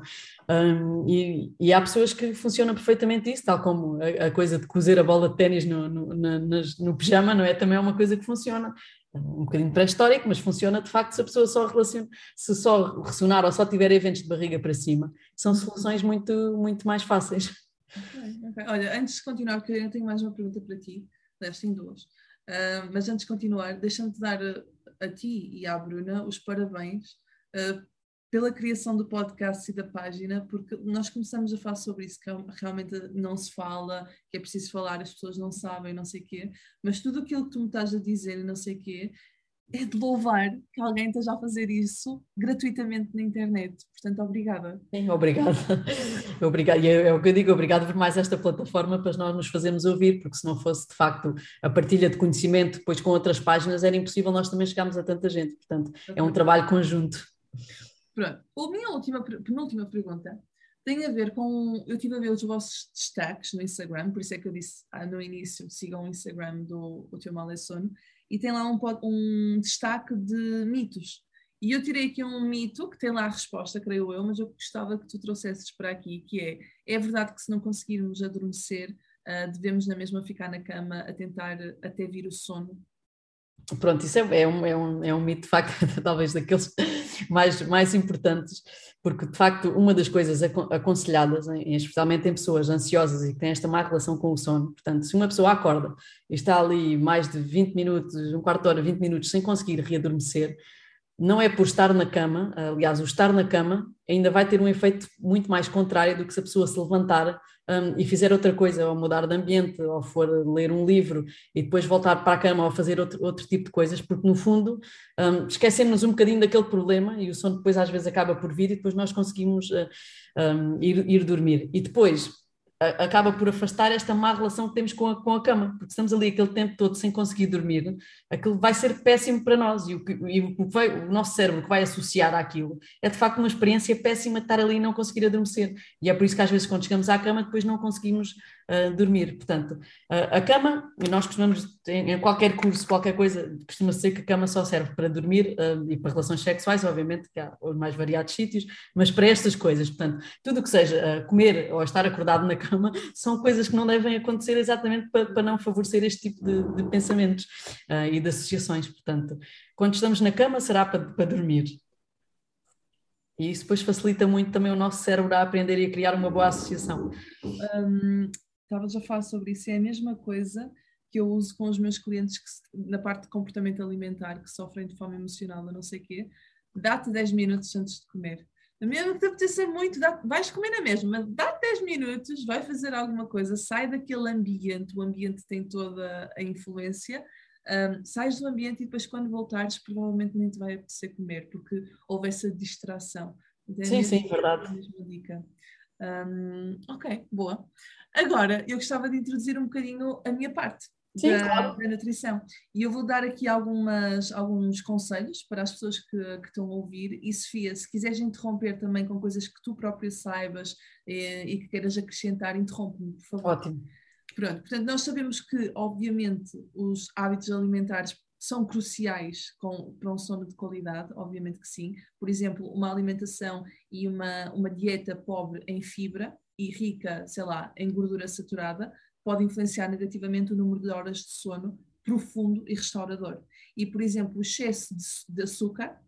Um, e, e, há pessoas que funcionam perfeitamente isso, tal como a, a coisa de cozer a bola de ténis no, no, no, no, pijama, não é? Também é uma coisa que funciona um bocadinho pré-histórico, mas funciona de facto se a pessoa só relaciona, se só ressonar ou só tiver eventos de barriga para cima, são uhum. soluções muito, muito mais fáceis. Okay, okay. Olha, antes de continuar, porque eu tenho mais uma pergunta para ti, deste em duas, uh, mas antes de continuar, deixa-me dar a, a, ti e à Bruna os parabéns uh, pela criação do podcast e da página, porque nós começamos a falar sobre isso, que realmente não se fala, que é preciso falar, as pessoas não sabem, não sei o quê, mas tudo aquilo que tu me estás a dizer e não sei o quê, é de louvar que alguém esteja a fazer isso gratuitamente na internet. Portanto, obrigada. Sim, obrigada. (laughs) obrigada. E é, é o que eu digo, obrigado por mais esta plataforma para nós nos fazermos ouvir, porque se não fosse de facto a partilha de conhecimento depois com outras páginas, era impossível nós também chegarmos a tanta gente. Portanto, é um trabalho conjunto. Pronto. A minha última, penúltima pergunta tem a ver com. Eu estive a ver os vossos destaques no Instagram, por isso é que eu disse ah, no início: sigam o Instagram do O Teu Mal é Sono, e tem lá um, um destaque de mitos. E eu tirei aqui um mito que tem lá a resposta, creio eu, mas eu gostava que tu trouxesses para aqui, que é: é verdade que se não conseguirmos adormecer, uh, devemos na mesma ficar na cama a tentar até vir o sono? Pronto, isso é, é, um, é, um, é um mito, de facto, (laughs) talvez daqueles mais, mais importantes, porque de facto uma das coisas aconselhadas, em, especialmente em pessoas ansiosas e que têm esta má relação com o sono, portanto, se uma pessoa acorda e está ali mais de 20 minutos, um quarto de hora, 20 minutos sem conseguir readormecer, não é por estar na cama, aliás, o estar na cama ainda vai ter um efeito muito mais contrário do que se a pessoa se levantar um, e fizer outra coisa, ou mudar de ambiente, ou for ler um livro e depois voltar para a cama ou fazer outro, outro tipo de coisas, porque no fundo um, esquecemos um bocadinho daquele problema e o sono depois às vezes acaba por vir e depois nós conseguimos uh, um, ir, ir dormir. E depois acaba por afastar esta má relação que temos com a, com a cama, porque estamos ali aquele tempo todo sem conseguir dormir, aquilo vai ser péssimo para nós e o, e o, vai, o nosso cérebro que vai associar àquilo é de facto uma experiência péssima de estar ali e não conseguir adormecer. E é por isso que às vezes quando chegamos à cama depois não conseguimos uh, dormir. Portanto, uh, a cama, nós costumamos, em, qualquer curso, qualquer coisa, costuma ser que a cama só serve para dormir uh, e para relações sexuais, obviamente, que há os mais variados sítios, mas para estas coisas, portanto, tudo o que seja comer ou estar acordado na cama (laughs) são coisas que não devem acontecer exatamente para, para não favorecer este tipo de, de pensamentos e de associações. Portanto, quando estamos na cama será para, para dormir. E isso depois facilita muito também o nosso cérebro a aprender e a criar uma boa associação. Um, estavas a falar sobre isso, é a mesma coisa que eu uso com os meus clientes que, na parte de comportamento alimentar, que sofrem de fome emocional ou não sei o quê, dá-te 10 minutos antes de comer. Mesmo que te apeteça muito, dá, vais comer na mesma, dá-te 10 minutos, vai fazer alguma coisa, sai daquele ambiente, o ambiente tem toda a influência, um, sais do ambiente e depois quando voltares provavelmente nem te vai apetecer comer, porque houve essa distração. sim, sim, verdade. Um, ok, boa. Agora, eu gostava de introduzir um bocadinho a minha parte. Sim, da, claro. da, nutrição. E eu vou dar aqui algumas, alguns conselhos para as pessoas que, que, estão a ouvir. E Sofia, se quiseres interromper também com coisas que tu própria saibas eh, e que queiras acrescentar, interrompe-me, por favor. Ótimo. Pronto, portanto, nós sabemos que, obviamente, os hábitos alimentares são cruciais com, para um sono de qualidade, obviamente que sim. Por exemplo, uma alimentação e uma, uma dieta pobre em fibra e rica, sei lá, em gordura saturada, pode influenciar negativamente o número de horas de sono profundo e restaurador. E, por exemplo, o excesso de, de açúcar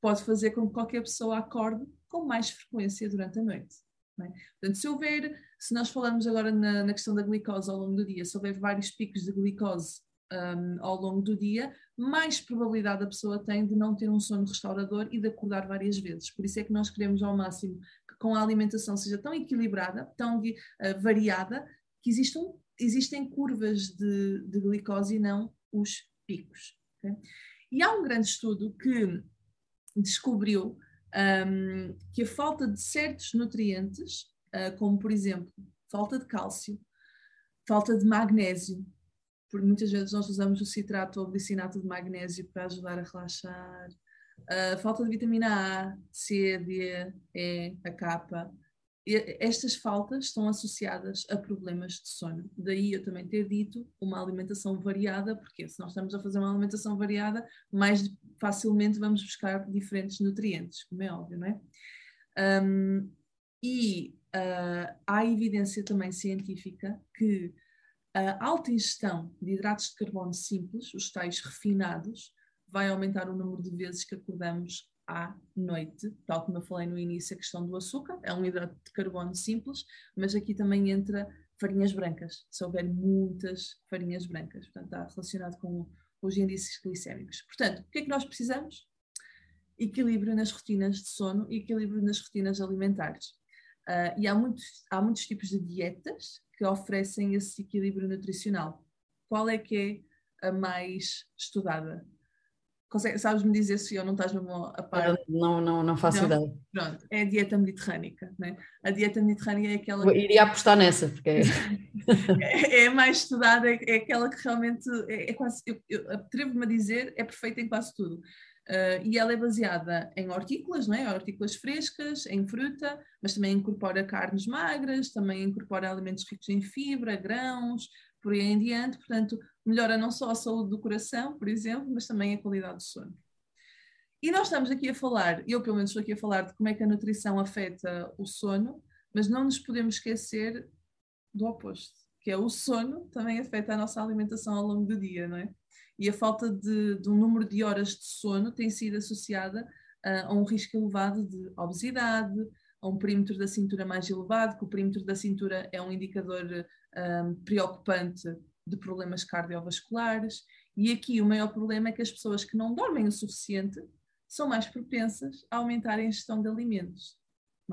pode fazer com que qualquer pessoa acorde com mais frequência durante a noite. É? Portanto, se houver, se nós falamos agora na, na, questão da glicose ao longo do dia, se houver vários picos de glicose um, ao longo do dia, mais probabilidade a pessoa tem de não ter um sono restaurador e de acordar várias vezes. Por isso é que nós queremos ao máximo que com a alimentação seja tão equilibrada, tão uh, variada, que existam, existem curvas de, de glicose e não os picos. Okay? E há um grande estudo que descobriu um, que a falta de certos nutrientes, uh, como por exemplo, falta de cálcio, falta de magnésio, porque muitas vezes nós usamos o citrato ou o glicinato de magnésio para ajudar a relaxar, falta de vitamina A, C, D, E, a K, estas faltas estão associadas a problemas de sono. Daí eu também ter dito uma alimentação variada, porque se nós estamos a fazer uma alimentação variada, mais facilmente vamos buscar diferentes nutrientes, como é óbvio, não é? Um, e uh, há evidência também científica que a alta ingestão de hidratos de carbono simples, os tais refinados, vai aumentar o número de vezes que acordamos à noite, tal como eu falei no início, a questão do açúcar, é um hidrato de carbono simples, mas aqui também entra farinhas brancas, se houver muitas farinhas brancas, portanto está relacionado com os índices glicémicos. Portanto, o que é que nós precisamos? Equilíbrio nas rotinas de sono e equilíbrio nas rotinas alimentares. Uh, e há muitos, há muitos tipos de dietas que oferecem esse equilíbrio nutricional. Qual é que é a mais estudada? Sabes-me dizer se eu não estás mesmo a par? Não, não, não faço não? ideia. Pronto, é a dieta mediterrânica. Né? A dieta mediterrânica é aquela. Eu iria apostar nessa, porque é. (laughs) é, é mais estudada, é, é, aquela que realmente é, é quase. Eu, eu atrevo-me a dizer, é perfeita em quase tudo. Uh, e ela é baseada em hortícolas, não é? hortícolas frescas, em fruta, mas também incorpora carnes magras, também incorpora alimentos ricos em fibra, grãos, por aí em diante. Portanto, melhora não só a saúde do coração, por exemplo, mas também a qualidade do sono. E nós estamos aqui a falar, eu pelo menos estou aqui a falar de como é que a nutrição afeta o sono, mas não nos podemos esquecer do oposto, que é o sono também afeta a nossa alimentação ao longo do dia, não é? E a falta de, de um número de horas de sono tem sido associada uh, a um risco elevado de obesidade, a um perímetro da cintura mais elevado, que o perímetro da cintura é um indicador um, ah, preocupante de problemas cardiovasculares. E aqui o maior problema é que as pessoas que não dormem o suficiente são mais propensas a aumentar a ingestão de alimentos.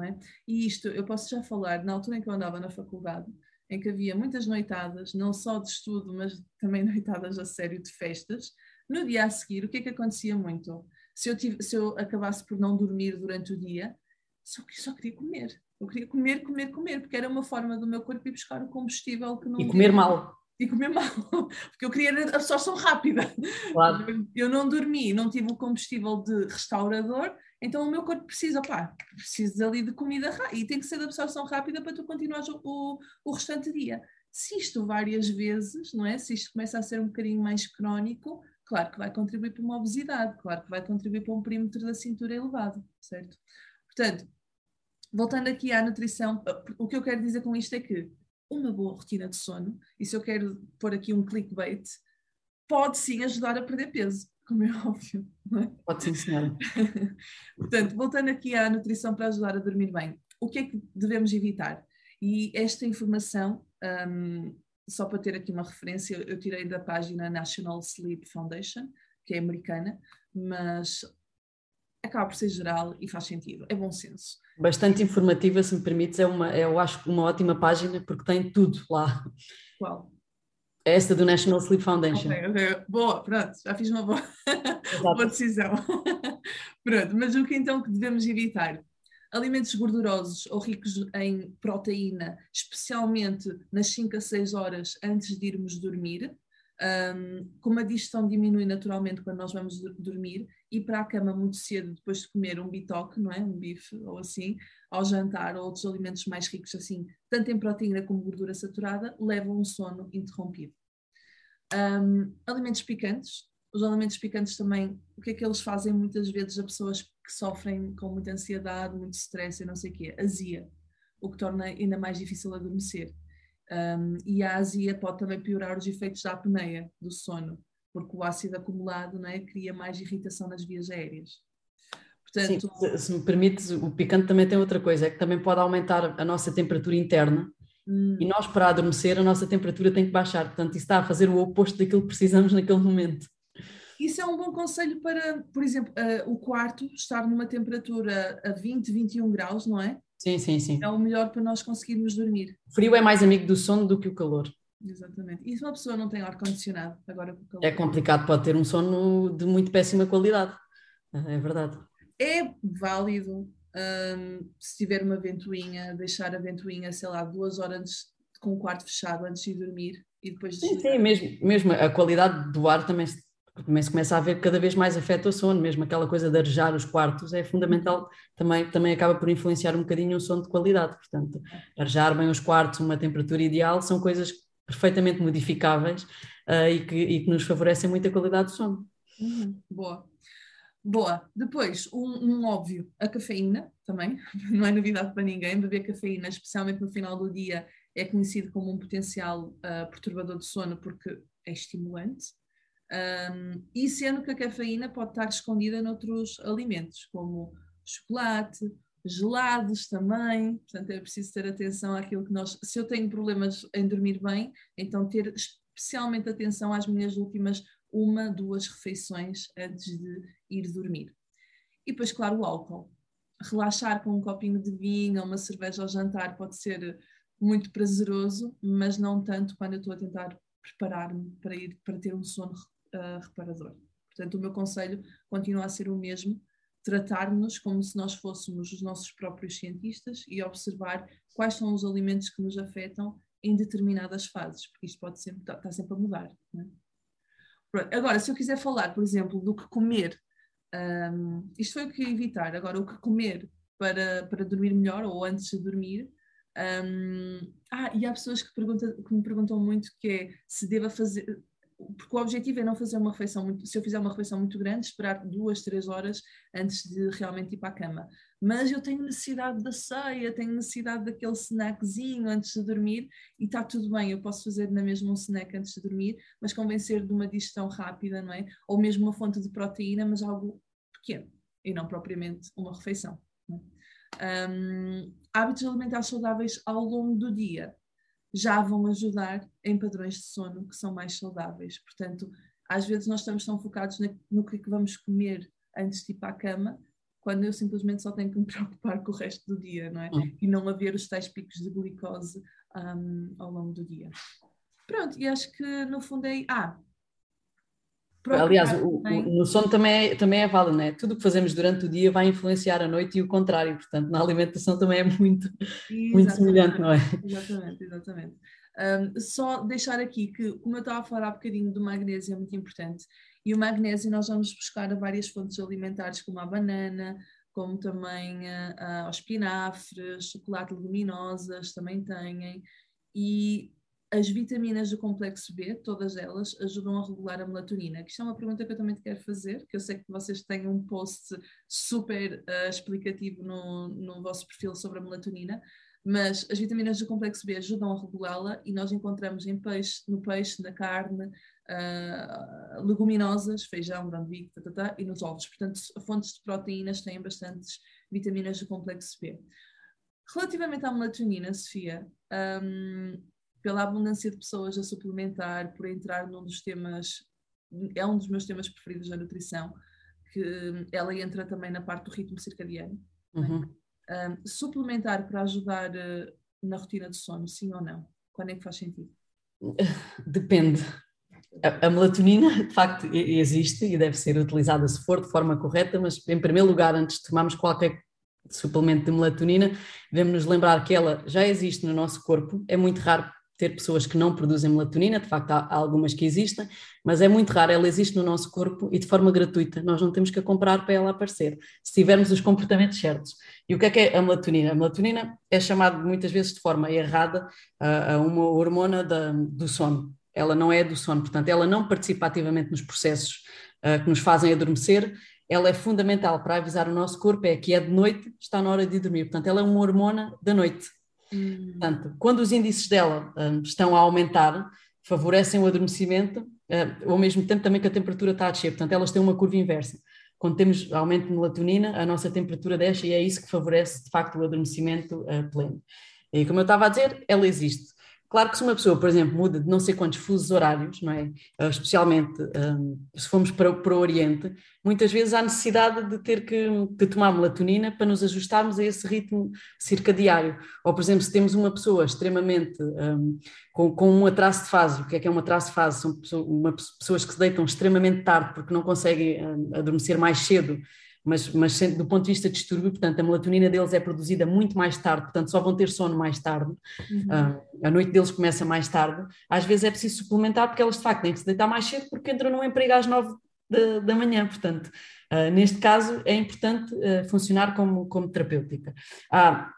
É? E isto eu posso já falar na altura em que eu andava na faculdade, em que havia muitas noitadas, não só de estudo, mas também (laughs) noitadas a sério de festas. No dia a seguir, o que é que acontecia muito? Se eu, tive, se eu acabasse por não dormir durante o dia, só, só queria comer. Eu queria comer, comer, comer, porque era uma forma do meu corpo ir buscar o combustível que não. E comer mal e comer mal, (laughs) porque eu queria absorção rápida. Claro. Eu não dormi, não tive o combustível de restaurador, então o meu corpo precisa, pá, precisa ali de comida e tem que ser de absorção rápida para tu continuares o, o, o restante dia. Se isto várias vezes, não é? Se isto começa a ser um bocadinho mais crónico, claro que vai contribuir para uma obesidade, claro que vai contribuir para um perímetro da cintura elevado, certo? Portanto, voltando aqui à nutrição, o que eu quero dizer com isto é que uma boa rotina de sono, e se eu quero pôr aqui um clickbait, pode sim ajudar a perder peso, como é óbvio. É? Pode sim, senhora. (laughs) Portanto, voltando aqui à nutrição para ajudar a dormir bem, o que é que devemos evitar? E esta informação, um, só para ter aqui uma referência, eu tirei da página National Sleep Foundation, que é americana, mas acaba por ser geral e faz sentido, é bom senso. Bastante informativa, se me permites, é uma, eu acho uma ótima página porque tem tudo lá. Qual? Esta do National Sleep Foundation. Okay, okay. Boa, pronto, já fiz uma boa, boa decisão. (laughs) pronto, mas o que então que devemos evitar? Alimentos gordurosos ou ricos em proteína, especialmente nas 5 a 6 horas antes de irmos dormir, um, como a digestão diminui naturalmente quando nós vamos dormir, ir para a cama muito cedo depois de comer um bitoque, não é? Um bife ou assim, ao jantar ou outros alimentos mais ricos assim, tanto em proteína como gordura saturada, levam um sono interrompido. Um, alimentos picantes. Os alimentos picantes também, o que é que eles fazem muitas vezes a pessoas que sofrem com muita ansiedade, muito stress e não sei o quê? Azia, o que torna ainda mais difícil adormecer. Um, e a azia pode também piorar os efeitos da apneia, do sono, porque o ácido acumulado não é, cria mais irritação nas vias aéreas. Portanto, Sim, se me permites, o picante também tem outra coisa, é que também pode aumentar a nossa temperatura interna hum. e nós, para adormecer, a nossa temperatura tem que baixar. Portanto, isso está a fazer o oposto daquilo que precisamos naquele momento. Isso é um bom conselho para, por exemplo, uh, o quarto estar numa temperatura a 20, 21 graus, não é? Sim, sim, sim. É o melhor para nós conseguirmos dormir. O frio é mais amigo do sono do que o calor. Exatamente. E se uma pessoa não tem ar-condicionado, agora com o calor? É complicado, pode ter um sono de muito péssima qualidade. É verdade. é válido um, se tiver uma ventoinha, deixar a ventoinha, sei lá, duas horas antes, com o quarto fechado antes de dormir e depois de Sim, sim mesmo, mesmo a qualidade do ar também também se começa a ver cada vez mais afeta o sono, mesmo aquela coisa de arejar os quartos é fundamental, também, também acaba por influenciar um bocadinho o sono de qualidade, portanto, arejar bem os quartos, uma temperatura ideal, são coisas perfeitamente modificáveis uh, e, que, e que nos favorecem muito a qualidade do sono. Uhum, boa. Boa. Depois, um, um, óbvio, a cafeína também, (laughs) não é novidade para ninguém. Beber cafeína, especialmente no final do dia, é conhecido como um potencial uh, perturbador de sono porque é estimulante. Um, e sendo que a cafeína pode estar escondida noutros alimentos, como chocolate, gelados também. Portanto, é preciso ter atenção àquilo que nós. Se eu tenho problemas em dormir bem, então ter especialmente atenção às minhas últimas uma, duas refeições antes de ir dormir. E depois, claro, o álcool. Relaxar com um copinho de vinho ou uma cerveja ao jantar pode ser muito prazeroso, mas não tanto quando eu estou a tentar preparar-me para ir para ter um sono uh, reparador. Portanto, o meu conselho continua a ser o mesmo: tratar-nos como se nós fôssemos os nossos próprios cientistas e observar quais são os alimentos que nos afetam em determinadas fases, porque isto pode sempre está, está sempre a mudar. É? Agora, se eu quiser falar, por exemplo, do que comer, um, isto foi o que evitar. Agora, o que comer para, para dormir melhor ou antes de dormir. Um, ah, e há pessoas que, perguntam, que me perguntam muito que é se deva fazer, porque o objetivo é não fazer uma refeição muito, se eu fizer uma refeição muito grande, esperar duas, três horas antes de realmente ir para a cama. Mas eu tenho necessidade da ceia, tenho necessidade daquele snackzinho antes de dormir e está tudo bem, eu posso fazer na mesma um snack antes de dormir, mas convém ser de uma digestão rápida, não é? Ou mesmo uma fonte de proteína, mas algo pequeno e não propriamente uma refeição. É? Um, hábitos alimentares saudáveis ao longo do dia já vão ajudar em padrões de sono que são mais saudáveis. Portanto, às vezes nós estamos tão focados no que, é que vamos comer antes de ir para a cama, quando eu simplesmente só tenho que me (laughs) preocupar com o resto do dia, não é? Hum. E não haver os tais picos de glicose um, ao longo do dia. Pronto, e acho que no fundo é. Ah, Aliás, o, o, no sono também é, também é válido, não é? Tudo o que fazemos durante o dia vai influenciar a noite e o contrário, portanto, na alimentação também é muito, muito semelhante, não é? Exatamente, exatamente. Um, só deixar aqui que, como eu estava a falar há bocadinho do magnésio, é muito importante, e o magnésio nós vamos buscar a várias fontes alimentares, como a banana, como também uh, uh, espinafres, chocolate leguminosas também têm, e as vitaminas do complexo B, todas elas, ajudam a regular a melatonina. Que isto é uma pergunta que eu também te quero fazer, que eu sei que vocês têm um post super uh, explicativo no, no vosso perfil sobre a melatonina, mas as vitaminas do complexo B ajudam a regulá-la e nós encontramos em peixe, no peixe, na carne, uh, leguminosas, feijão, grão bico, tá, tá, tá, e nos ovos. Portanto, fontes de proteínas têm bastantes vitaminas do complexo B. Relativamente à melatonina, Sofia, um, pela abundância de pessoas a suplementar, por entrar num dos temas, é um dos meus temas preferidos da nutrição, que ela entra também na parte do ritmo circadiano. É? Uhum. Um, suplementar para ajudar uh, na rotina de sono, sim ou não? Quando é que faz sentido? (laughs) Depende. A, a, melatonina, de facto, existe e deve ser utilizada se for de forma correta, mas em primeiro lugar, antes de tomarmos qualquer suplemento de melatonina, devemos nos lembrar que ela já existe no nosso corpo, é muito raro ter pessoas que não produzem melatonina, de facto há, algumas que existem, mas é muito raro, ela existe no nosso corpo e de forma gratuita, nós não temos que a comprar para ela aparecer, se tivermos os comportamentos certos. E o que é que é a melatonina? A melatonina é chamada muitas vezes de forma errada a, uma hormona da, do sono. Ela não é do sono, portanto, ela não participa ativamente nos processos que nos fazem adormecer, ela é fundamental para avisar o nosso corpo, é que é de noite, está na hora de dormir. Portanto, ela é uma hormona da noite Hum. Portanto, quando os índices dela um, estão a aumentar, favorecem o adormecimento, uh, ao mesmo tempo também que a temperatura está a descer, portanto, elas têm uma curva inversa. Quando temos aumento de melatonina, a nossa temperatura desce e é isso que favorece, de facto, o adormecimento uh, pleno. E como eu estava a dizer, ela existe. Claro que se uma pessoa, por exemplo, muda de não sei quantos fusos horários, não é? Uh, especialmente um, se formos para, para o Oriente, muitas vezes há necessidade de ter que de tomar melatonina para nos ajustarmos a esse ritmo circadiário. Ou, por exemplo, se temos uma pessoa extremamente um, com, com, um atraso de fase, o que é que é um atraso de fase? São pessoas, uma, pessoas que se deitam extremamente tarde porque não conseguem um, adormecer mais cedo mas, mas do ponto de vista de distúrbio, portanto, a melatonina deles é produzida muito mais tarde, portanto, só vão ter sono mais tarde, uhum. uh, a noite deles começa mais tarde, às vezes é preciso suplementar porque elas de facto têm que se deitar mais cedo porque entram no emprego às nove da, da manhã, portanto, uh, neste caso é importante uh, funcionar como, como terapêutica. Ah,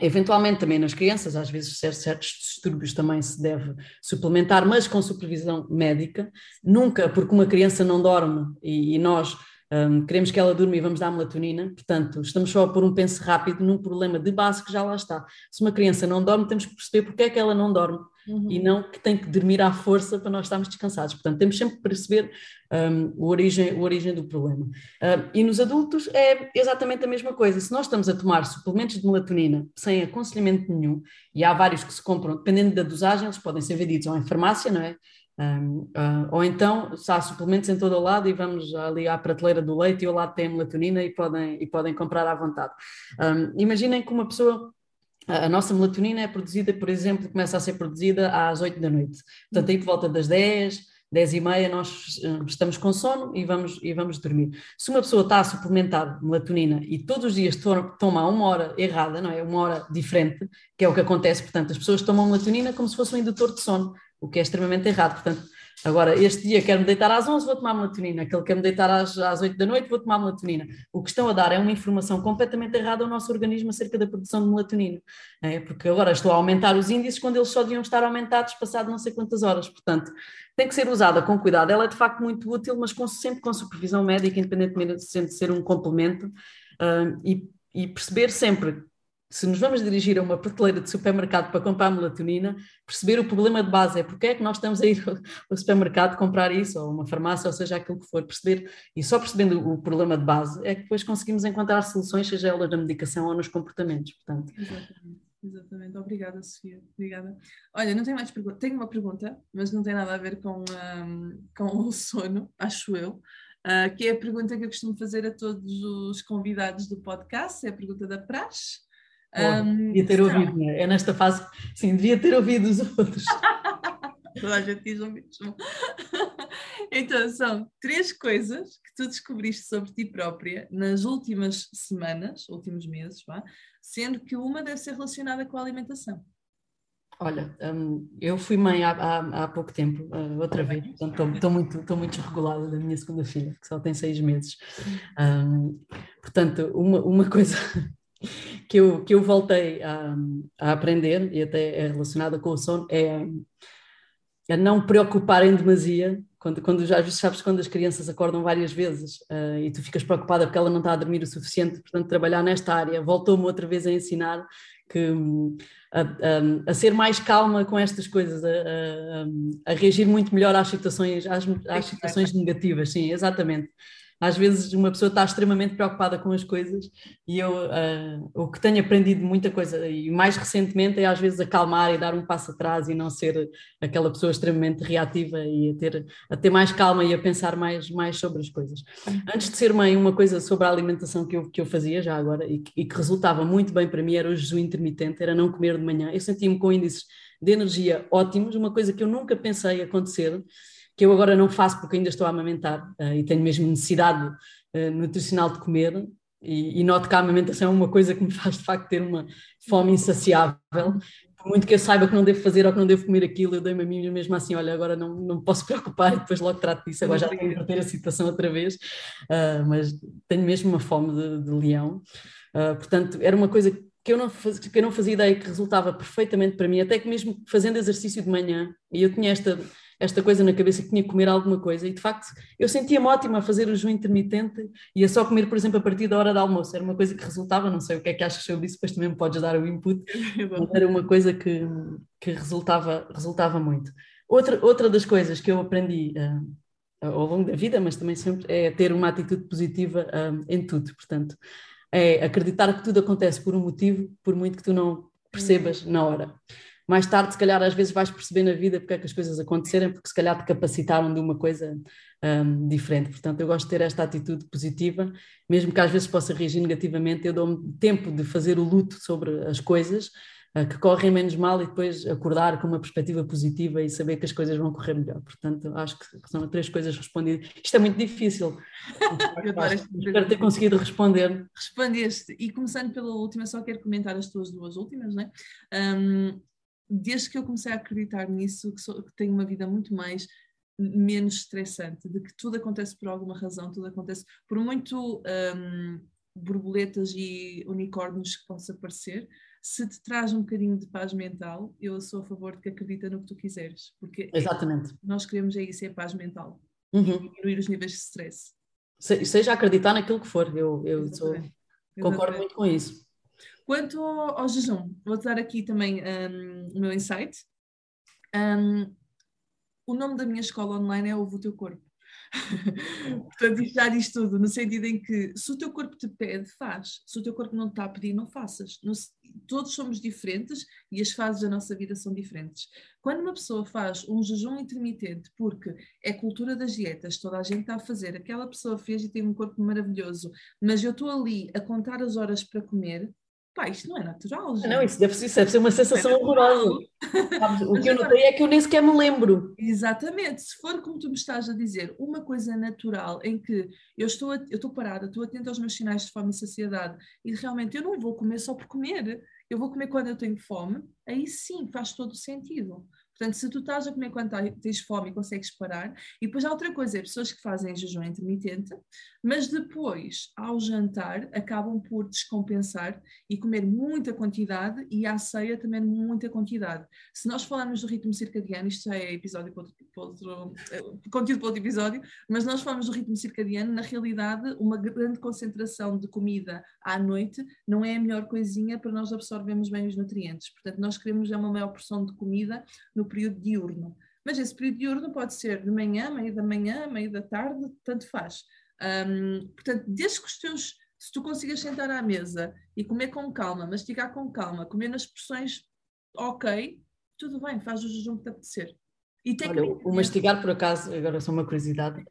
Eventualmente também nas crianças, às vezes certos distúrbios também se deve suplementar, mas com supervisão médica, nunca porque uma criança não dorme e, e nós um, queremos que ela durma e vamos dar melatonina, portanto, estamos só a pôr um penso rápido num problema de base que já lá está. Se uma criança não dorme, temos que perceber porque é que ela não dorme uhum. e não que tem que dormir à força para nós estarmos descansados. Portanto, temos sempre que perceber um, a, origem, a origem do problema. Um, e nos adultos é exatamente a mesma coisa. Se nós estamos a tomar suplementos de melatonina sem aconselhamento nenhum, e há vários que se compram, dependendo da dosagem, eles podem ser vendidos ou em farmácia, não é? Um, uh, ou então, se há suplementos em todo o lado e vamos ali à prateleira do leite e ao lado tem melatonina e podem, e podem comprar à vontade. Um, imaginem que uma pessoa, a nossa melatonina é produzida, por exemplo, começa a ser produzida às 8 da noite. Portanto, aí por volta das 10, 10 e meia nós estamos com sono e vamos, e vamos dormir. Se uma pessoa está a suplementar melatonina e todos os dias toma uma hora errada, não é? Uma hora diferente, que é o que acontece, portanto, as pessoas tomam melatonina como se fosse um indutor de sono o que é extremamente errado. Portanto, agora, este dia quero-me deitar às 11, vou tomar melatonina. Aquele quer-me deitar às, às 8 da noite, vou tomar melatonina. O que estão a dar é uma informação completamente errada ao nosso organismo acerca da produção de melatonina. É, porque agora estou a aumentar os índices quando eles só deviam estar aumentados passado não sei quantas horas. Portanto, tem que ser usada com cuidado. Ela é de facto muito útil, mas com, sempre com supervisão médica, independentemente de ser um complemento. Uh, e, e perceber sempre se nos vamos dirigir a uma prateleira de supermercado para comprar melatonina, perceber o problema de base é porque é que nós estamos a ir ao supermercado comprar isso, ou uma farmácia, ou seja, aquilo que for, perceber, e só percebendo o problema de base é que depois conseguimos encontrar soluções, seja ela na medicação ou nos comportamentos, portanto. Exatamente. Exatamente, obrigada Sofia, obrigada. Olha, não tenho mais perguntas, tenho uma pergunta, mas não tem nada a ver com, um, com (laughs) o sono, acho eu, uh, que é a pergunta que eu costumo fazer a todos os convidados do podcast, é a pergunta da praxe, um, devia ter ouvido, né? é nesta fase, sim, devia ter ouvido os outros. (laughs) Toda a gente diz o mesmo. (laughs) então, são três coisas que tu descobriste sobre ti própria nas últimas semanas, últimos meses, vá, sendo que uma deve ser relacionada com a alimentação. Olha, um, eu fui mãe há, há, há pouco tempo, uh, outra vez, portanto estou muito, muito desregulada da minha segunda filha, que só tem seis meses. Um, portanto, uma, uma coisa que eu, que eu voltei a, a aprender, e até é relacionada com o sono, é a não preocupar em demasia, quando, quando já sabes quando as crianças acordam várias vezes uh, e tu ficas preocupada porque ela não está a dormir o suficiente, portanto trabalhar nesta área, voltou-me outra vez a ensinar que a, a, a, ser mais calma com estas coisas, a, a reagir muito melhor às situações, às, às situações negativas, sim, exatamente às vezes uma pessoa está extremamente preocupada com as coisas e eu uh, o que tenho aprendido muita coisa e mais recentemente é às vezes acalmar e dar um passo atrás e não ser aquela pessoa extremamente reativa e a ter, a ter mais calma e a pensar mais, mais sobre as coisas. Antes de ser mãe, uma coisa sobre a alimentação que eu, que eu fazia já agora e que, e que resultava muito bem para mim era o jejum intermitente, era não comer de manhã. Eu sentia-me com índices de energia ótimos, uma coisa que eu nunca pensei acontecer que eu agora não faço porque ainda estou a amamentar uh, e tenho mesmo necessidade uh, nutricional de comer e, e noto que a amamentação é uma coisa que me faz de facto ter uma fome insaciável, por muito que eu saiba que não devo fazer ou que não devo comer aquilo, eu dei-me a mim mesmo assim, olha, agora não, não me posso preocupar e depois logo trato disso, agora já tenho que ter a situação outra vez, uh, mas tenho mesmo uma fome de, de leão, portanto era uma coisa que eu, não fazia, que eu não fazia ideia que resultava perfeitamente para mim, até que mesmo fazendo exercício de manhã, e eu tinha esta esta coisa na cabeça que tinha que comer alguma coisa. E de facto eu sentia-me ótima a fazer o jejum intermitente e a só comer, por exemplo, a partir da hora do almoço. Era uma coisa que resultava, não sei o que é que achas sobre isso, depois também me podes dar o input, (laughs) era uma coisa que, que resultava, resultava muito. Outra, outra das coisas que eu aprendi uh, ao longo da vida, mas também sempre, é ter uma atitude positiva uh, em tudo, portanto, é acreditar que tudo acontece por um motivo, por muito que tu não percebas na hora mais tarde, se calhar, às vezes vais perceber na vida porque é que as coisas acontecerem, porque se calhar te capacitaram de uma coisa um, diferente. Portanto, eu gosto de ter esta atitude positiva, mesmo que às vezes possa reagir negativamente, eu dou-me tempo de fazer o luto sobre as coisas, uh, que correm menos mal e depois acordar com uma perspectiva positiva e saber que as coisas vão correr melhor. Portanto, acho que são três coisas respondidas. Isto é muito difícil. (laughs) Espero ter conseguido responder. Respondeste. E começando pela última, só quero comentar as tuas duas últimas, não é? Um, desde que eu comecei a acreditar nisso, que, sou, que tenho uma vida muito mais menos estressante, de que tudo acontece por alguma razão, tudo acontece por muito um, borboletas e unicórnios que possa parecer, se te traz um bocadinho de paz mental, eu sou a favor de que acredita no que tu quiseres, porque Exatamente. nós queremos é isso, é paz mental, uhum. diminuir os níveis de stress. Se, seja acreditar naquilo que for, eu, eu sou, concordo muito com isso. Quanto ao, ao jejum, vou-te dar aqui também um, o meu insight. Um, o nome da minha escola online é Ouve o Teu Corpo. (laughs) Portanto, já diz tudo, no sentido em que se o teu corpo te pede, faz. Se o teu corpo não está a pedir, não faças. No, todos somos diferentes e as fases da nossa vida são diferentes. Quando uma pessoa faz um jejum intermitente, porque é cultura das dietas, toda a gente está a fazer, aquela pessoa fez e tem um corpo maravilhoso, mas eu estou ali a contar as horas para comer, pá, isto não é natural. Gente. Não, isso deve, isso deve ser uma sensação é horrorosa. o que eu notei é que eu nem sequer me lembro. Exatamente, se for como tu me estás a dizer, uma coisa natural em que eu estou, eu estou parada, estou atenta aos meus sinais de fome e saciedade e realmente eu não vou comer só por comer, eu vou comer quando eu tenho fome, aí sim faz todo o sentido. Portanto, se tu estás a comer quando tá, tens fome e consegues parar, e depois há outra coisa, é pessoas que fazem jejum intermitente, mas depois, ao jantar, acabam por descompensar e comer muita quantidade e à ceia também muita quantidade. Se nós falarmos do ritmo circadiano, isto já é episódio para outro, para outro conteúdo para outro episódio, mas nós falamos do ritmo circadiano, na realidade, uma grande concentração de comida à noite não é a melhor coisinha para nós absorvermos bem os nutrientes. Portanto, nós queremos uma maior porção de comida no período diurno. Mas esse período diurno pode ser de manhã, meio da manhã, meio da tarde, tanto faz. Um, portanto, desde que os teus, se tu consigas sentar à mesa e comer com calma, mastigar com calma, comer nas porções ok, tudo bem, faz o jejum que te apetecer. E Olha, o mastigar, por acaso, agora só uma curiosidade,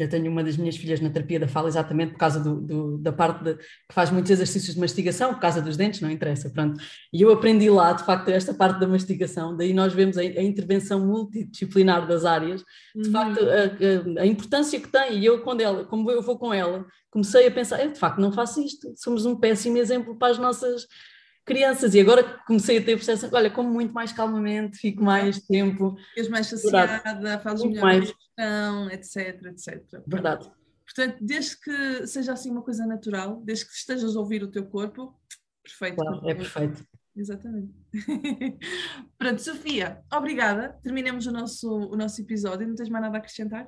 eu tenho uma das minhas filhas na terapia da fala exatamente por causa do, do, da parte de, que faz muitos exercícios de mastigação, por causa dos dentes, não interessa, pronto. E eu aprendi lá, de facto, esta parte da mastigação, daí nós vemos a, a intervenção multidisciplinar das áreas, de uhum. facto, a, a, a, importância que tem, e eu, quando ela, como eu vou com ela, comecei a pensar, eu de facto não faço isto, somos um péssimo exemplo para as nossas crianças e agora comecei a ter a percepção, olha, como muito mais calmamente, fico mais tempo. Ficas mais saciada, fazes melhor mais. digestão, etc, etc. Verdade. Portanto, desde que seja assim uma coisa natural, desde que estejas a ouvir o teu corpo, perfeito. Claro, é perfeito. Exatamente. (laughs) Pronto, Sofia, obrigada. Terminamos o nosso, o nosso episódio. Não tens mais nada a acrescentar?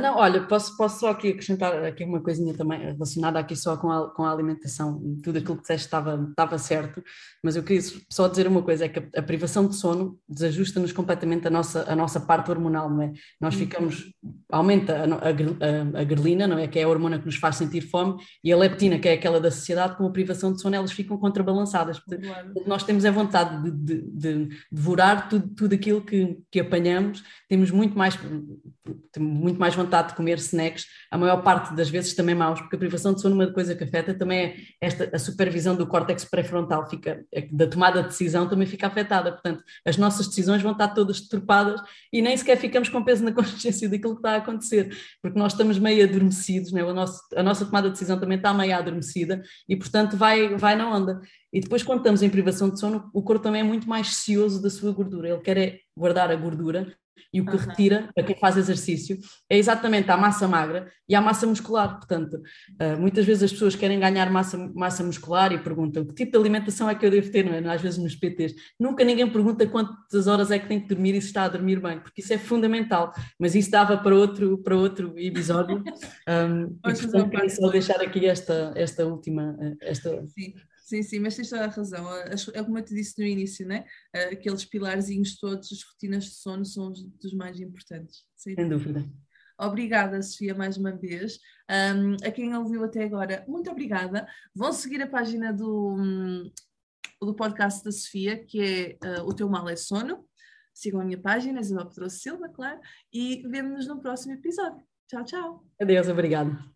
Não, olha, posso, posso só aqui acrescentar aqui uma coisinha também relacionada aqui só com a, com a alimentação, tudo aquilo que disseste estava, estava certo, mas eu queria só dizer uma coisa, é que a, a privação de sono desajusta-nos completamente a nossa, a nossa parte hormonal, não é? Nós uhum. ficamos, aumenta a, a, a grelina, não é? Que é a hormona que nos faz sentir fome, e a leptina, que é aquela da saciedade, com a privação de sono elas ficam contrabalançadas, claro. nós temos a vontade de, de, de, de devorar tudo, tudo aquilo que, que apanhamos, temos muito mais, muito mais vontade de comer snacks, a maior parte das vezes também maus, porque a privação de sono, uma coisa que afeta também é esta, a supervisão do córtex pré-frontal, fica, da tomada de decisão também fica afetada, portanto, as nossas decisões vão estar todas deturpadas e nem sequer ficamos com peso na (laughs) consciência daquilo que está a acontecer, porque nós estamos meio adormecidos, né? nosso, a nossa tomada de decisão também está meio adormecida e, portanto, vai, vai na onda. E depois, quando estamos em privação de sono, o corpo também é muito mais cioso da sua gordura. Ele quer é guardar a gordura e o que uhum. retira a quem faz exercício é exatamente a massa magra e a massa muscular. Portanto, uh, muitas vezes as pessoas querem ganhar massa, massa muscular e perguntam que tipo de alimentação é que eu devo ter, não é? Às vezes nos PTs. Nunca ninguém pergunta quantas horas é que tem que dormir e se está a dormir bem, porque isso é fundamental. Mas isso dava para outro, para outro episódio. Um, (laughs) e, portanto, queria só deixar aqui esta, esta última. Esta... Sim. Sim, sim, mas tens toda a razão. É como eu te disse no início, né? aqueles pilarzinhos todos, as rotinas de sono são os dos mais importantes. Sem dúvida. Obrigada, Sofia, mais uma vez. Um, a quem ouviu até agora, muito obrigada. Vão seguir a página do, do podcast da Sofia, que é uh, O Teu Mal é Sono. Sigam a minha página, Isabel Pedroso Silva, claro, e vemo-nos no próximo episódio. Tchau, tchau. Adeus, obrigado.